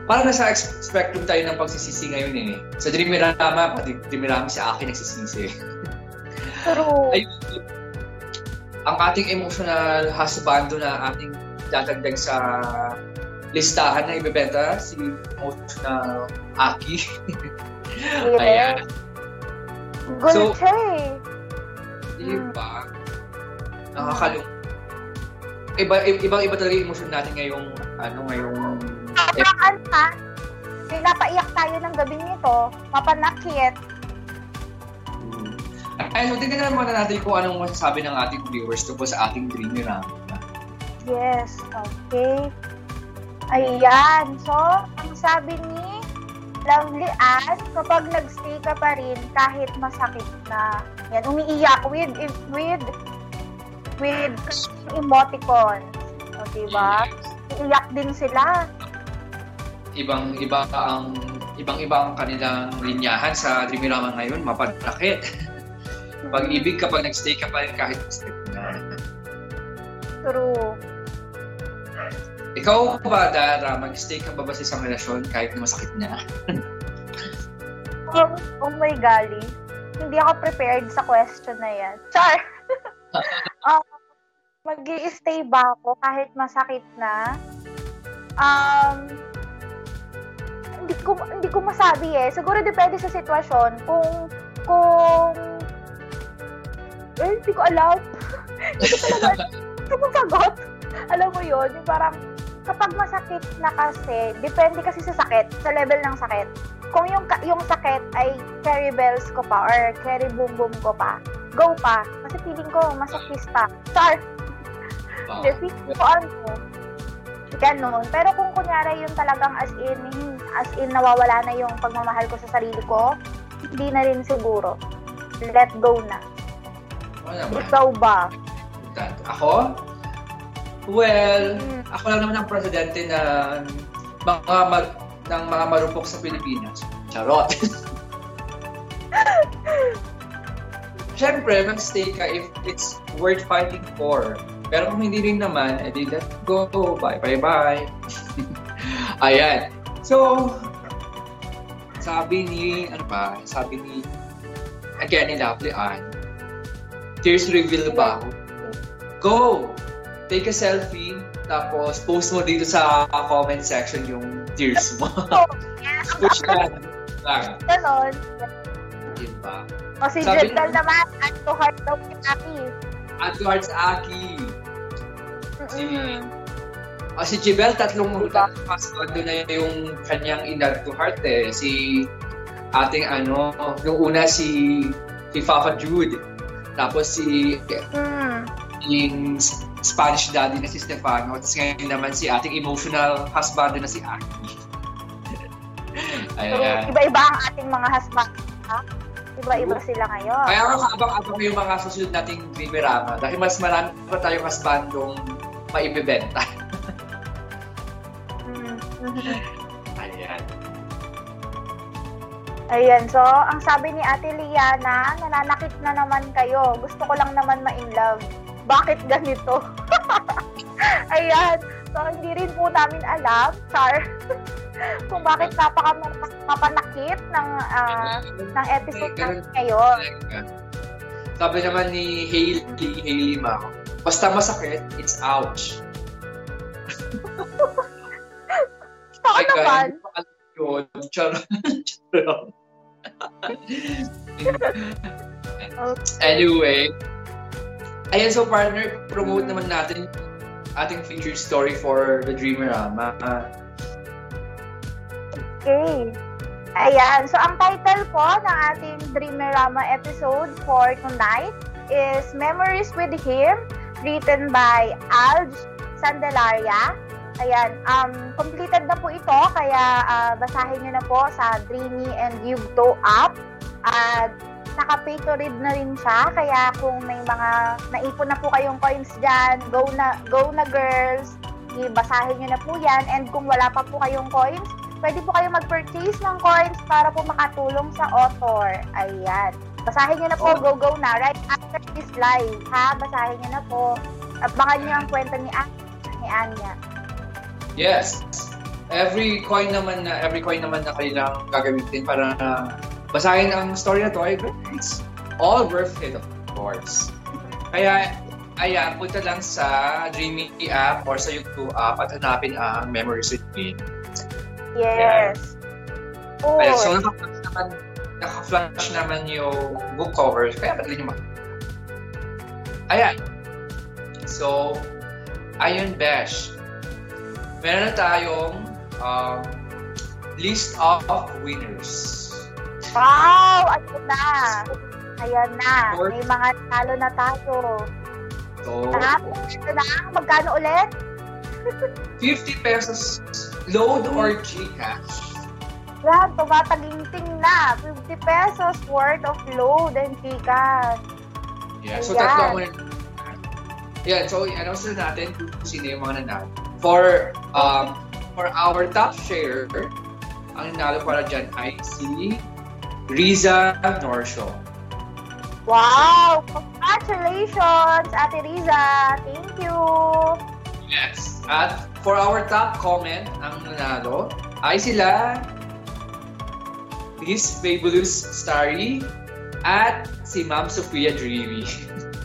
parang nasa spectrum tayo ng pagsisisi ngayon eh. Sa Dreamerama, pati Dreamerama sa akin nagsisisi. [laughs] True. Ayun. Ang ating emotional husbando na ating dadagdag sa listahan na ibebenta, si emotional Aki. Ayan. Good So- siya eh. Diba? Nakakalung. Iba, ibang iba talaga yung emotion natin ngayong ano ngayong Ano ha? Pinapaiyak tayo ng gabi nito. Mapanakit. Ay, so tingnan naman natin kung anong masasabi ng ating viewers tungkol sa ating dreamy rant. Yes, okay. Ayan. So, ang sabi ni Lovely Ann, kapag nagstay ka pa rin kahit masakit na, yan, umiiyak with, with, with emoticons. O, diba? Iiyak din sila. Ibang iba ang ibang iba ang kanilang linyahan sa Dreamy Rama ngayon, mapadakit. [laughs] Pag-ibig kapag nagstay ka pa rin kahit masakit na. True. Ikaw ba, Dara, mag-stay ka ba ba sa isang relasyon kahit na masakit na? oh, oh my golly. Hindi ako prepared sa question na yan. Char! [laughs] uh, mag stay ba ako kahit masakit na? Um, hindi ko hindi ko masabi eh. Siguro depende sa sitwasyon kung kung eh, hindi ko alam. [laughs] hindi ko talaga hindi ko sagot. Alam mo yon yung parang kapag masakit na kasi, depende kasi sa sakit, sa level ng sakit. Kung yung yung sakit ay carry bells ko pa or carry boom boom ko pa, go pa. Kasi feeling ko masakista. Char! Hindi, feeling ko ano, Ganon. Pero kung kunyari yung talagang as in, as in nawawala na yung pagmamahal ko sa sarili ko, hindi na rin siguro. Let go na. Wala Ikaw ba? Ako? Well, hmm. ako lang naman ang presidente na mga mag, ng mga marupok sa Pilipinas. Charot. [laughs] Siyempre, mag-stay ka if it's worth fighting for. Pero kung hindi rin naman, edi let go. Bye, bye, bye. [laughs] Ayan. So, sabi ni, ano pa, sabi ni, again, ni Lovely Ann, tears reveal ba ako? Go! Take a selfie, tapos post mo dito sa comment section yung tears mo. [laughs] Push ka lang. Ganon. Yun ba? O si Jendal naman, add to heart daw si Aki. Add to heart sa Aki. Si, oh, si Jibel, tatlong diba? password na yung kanyang inad to heart eh. Si ating ano, yung una si si Fafa Jude. Tapos si mm. yung Spanish daddy na si Stefano. Tapos ngayon naman si ating emotional husband na si Aki. [laughs] Ayan. So, iba-iba ang ating mga husband. Ha? Iba-iba sila ngayon. Kaya ako abang-abang yung mga susunod nating Bimirama. Dahil mas marami pa tayong husbandong maibibenta. [laughs] Ayan. Ayan, so ang sabi ni Ate Liana, nananakit na naman kayo. Gusto ko lang naman ma-in love. Bakit ganito? [laughs] Ayan, so hindi rin po namin alam, Char, [laughs] kung bakit napaka mapanakit ng uh, ng episode natin ngayon. Sabi naman ni Hailey, Hailey Mao, Basta masakit, it's ouch. [laughs] Ay, naman. Yun, charot. charot. [laughs] anyway, ayan so partner, promote naman natin ating featured story for the Dreamerama. Okay. Ayan. So, ang title po ng ating Dreamerama episode for tonight is Memories with Him written by Alj Sandelaria. Ayan, um, completed na po ito, kaya uh, basahin nyo na po sa Dreamy and Yugto app. At naka-pay to read na rin siya, kaya kung may mga naipon na po kayong coins dyan, go na, go na girls, ibasahin nyo na po yan. And kung wala pa po kayong coins, pwede po kayong mag-purchase ng coins para po makatulong sa author. Ayan. Basahin nyo na po, oh. go go na, right after this live, ha? Basahin nyo na po. Abangan nyo ang kwento ni, An ni Anya. Yes. Every coin naman na every coin naman na kailangang gagamitin para uh, basahin ang story na to ay it's all worth it of course. Kaya ayan, punta lang sa Dreamy app or sa YouTube app at hanapin ang Memories with Me. Yes. Oh. Ayan, so naman naka-flash naman yung book cover, kaya madali nyo Ayan. So, ayun, Besh. Meron na tayong um, list of winners. Wow! Ayun na. Ayan na. May mga talo na tayo. So, ito na. Magkano ulit? 50 pesos load or Gcash. Yan, tumataginting na. 50 pesos worth of load and Gcash. Yeah, so Ayan. tatlo mo Yan, so i-announce na natin kung sino yung mga nanalo. For, um, for our top share, ang nanalo para dyan ay si Riza Norsho. Wow! Congratulations, Ate Riza! Thank you! Yes. At for our top comment, ang nanalo ay sila Miss Fabulous Starry at si Ma'am Sofia Dreamy.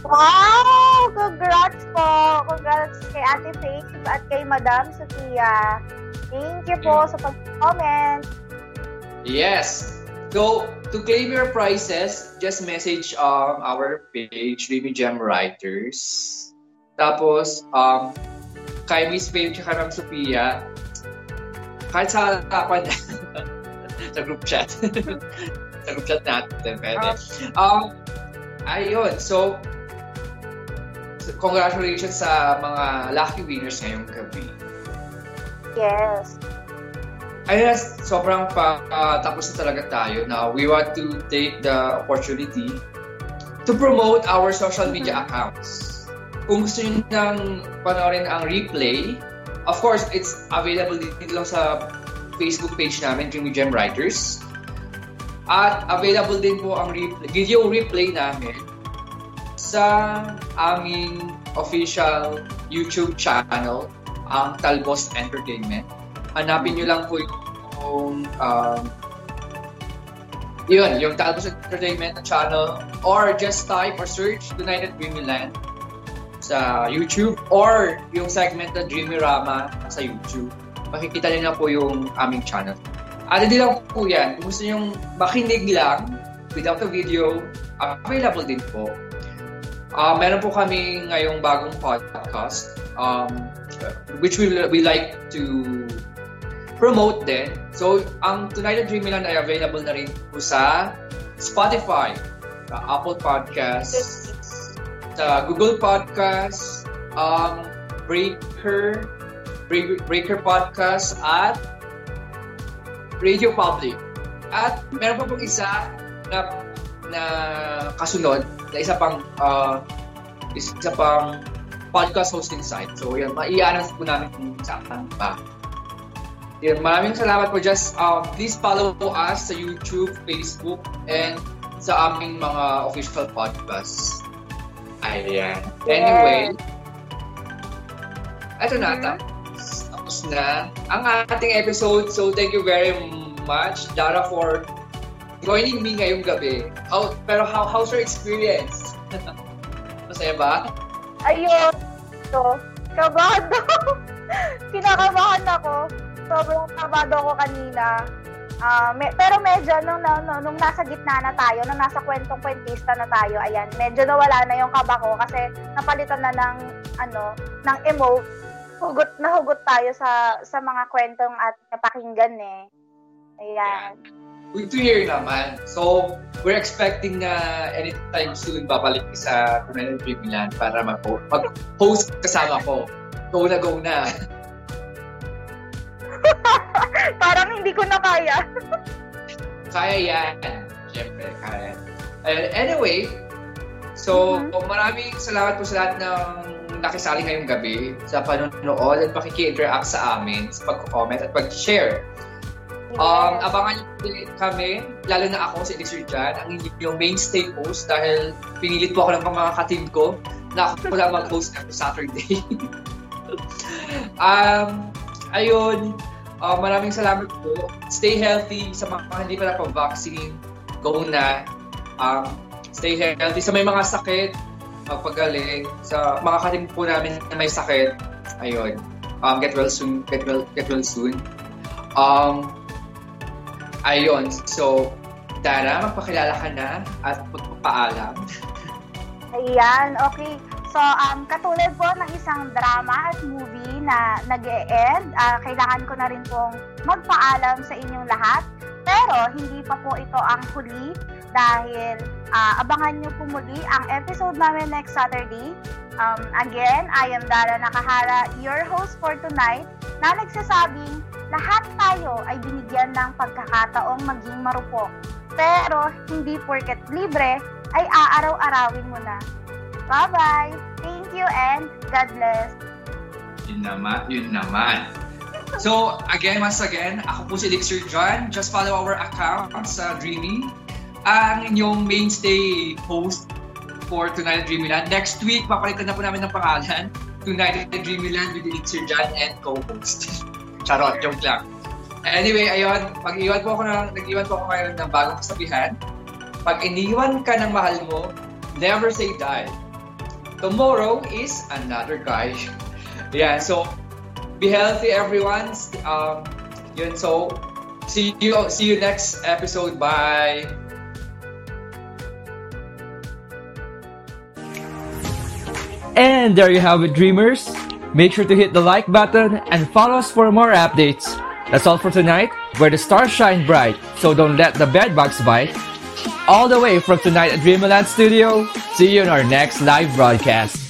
Wow! Congrats po! Congrats kay Ate Faith at kay Madam Sofia. Thank you po sa pag-comment. Yes. So, to claim your prizes, just message um, our page, Dreamy Gem Writers. Tapos, um, kay Miss Faith at Ma'am Sofia, kahit sa kapan [laughs] sa group chat. [laughs] sa group chat natin, pwede. Um, ayun, so, congratulations sa mga lucky winners ngayong gabi. Yes. Ayun, sobrang pa, uh, tapos na talaga tayo. Now, we want to take the opportunity to promote our social media accounts. Kung gusto nyo nang panoorin ang replay, of course, it's available dito lang sa Facebook page namin, Dreamy Gem Writers. At available din po ang replay, video replay namin sa aming official YouTube channel, ang Talbos Entertainment. Hanapin nyo lang po yung um, yun, yung Talbos Entertainment channel or just type or search United Dreamyland sa YouTube or yung segment na Dreamy Rama sa YouTube. Makikita niyo na po yung aming channel. At hindi lang po yan. Kung gusto nyo makinig lang without a video, available din po Uh, meron po kami ngayong bagong podcast um, which we, we like to promote din. So, ang Tonight at Dreamland ay available na rin po sa Spotify, sa Apple Podcasts, sa Google Podcasts, um, Breaker, Breaker, Podcast, at Radio Public. At meron pa pong isa na, na kasunod na isa pang uh, isa pang podcast hosting site. So, yan, maianas po namin kung saan pa. Yan, maraming salamat po. Just um, please follow us sa YouTube, Facebook, and sa aming mga official podcasts. Ayan. Anyway, ito na. Tapos, tapos na ang ating episode. So, thank you very much, Dara, for joining me ngayong gabi. How, pero how, how's your experience? [laughs] Masaya ba? Ayun. So, kabado. [laughs] Kinakabahan ako. Sobrang kabado ako kanina. Uh, me, pero medyo nung, nung, nung nasa gitna na tayo, nung nasa kwentong kwentista na tayo, ayan, medyo nawala na yung kaba ko kasi napalitan na ng, ano, ng emote. Hugot na hugot tayo sa sa mga kwentong at napakinggan eh. Ayan. Yeah. Good to hear naman. So, we're expecting na anytime soon babalik sa Community Dreamland para mag-host kasama ko. Go na, go na. [laughs] Parang hindi ko na kaya. [laughs] kaya yan. Siyempre, kaya. Uh, anyway, so mm-hmm. maraming salamat po sa lahat ng nakisali ngayong gabi sa panonood at pakiki-interact sa amin, sa pag-comment at pag-share Um, abangan niyo kami, lalo na ako si Elixir Jan, ang yung mainstay host dahil pinilit po ako ng mga ka-team ko na ako lang mag-host every Saturday. [laughs] um, ayun, uh, maraming salamat po. Stay healthy sa mga hindi pa na-vaccine. Go na. Um, stay healthy. Sa may mga sakit, magpagaling. Sa mga po namin na may sakit, ayun, um, get well soon. Get well, get well soon. Um, Ayun, so, Dara, magpakilala ka na at magpapaalam. Ayan, okay. So, um, katulad po ng isang drama at movie na nag e end uh, kailangan ko na rin pong magpaalam sa inyong lahat. Pero, hindi pa po ito ang huli dahil uh, abangan nyo po muli ang episode namin next Saturday. Um, again, I am Dara Nakahara, your host for tonight, na nagsasabing lahat tayo ay binigyan ng pagkakataong maging marupok. Pero hindi porket libre ay aaraw-arawin mo na. Bye-bye! Thank you and God bless! Yun naman, yun naman. So, again, once again, ako po si Elixir John. Just follow our account sa Dreamy. Ang inyong mainstay host for Tonight Dreamyland. Next week, papalitan na po namin ng pangalan to United Dreamland with Sir John and co-host. [laughs] Charot, joke lang. Anyway, ayun, pag-iwan po ako ng, nag-iwan po ako ngayon ng bagong kasabihan. Pag iniwan ka ng mahal mo, never say die. Tomorrow is another guy. [laughs] yeah, so be healthy everyone. Um, yun, so see you see you next episode. Bye. And there you have it, dreamers. Make sure to hit the like button and follow us for more updates. That's all for tonight, where the stars shine bright, so don't let the bedbugs bite. All the way from tonight at Dreamland Studio, see you in our next live broadcast.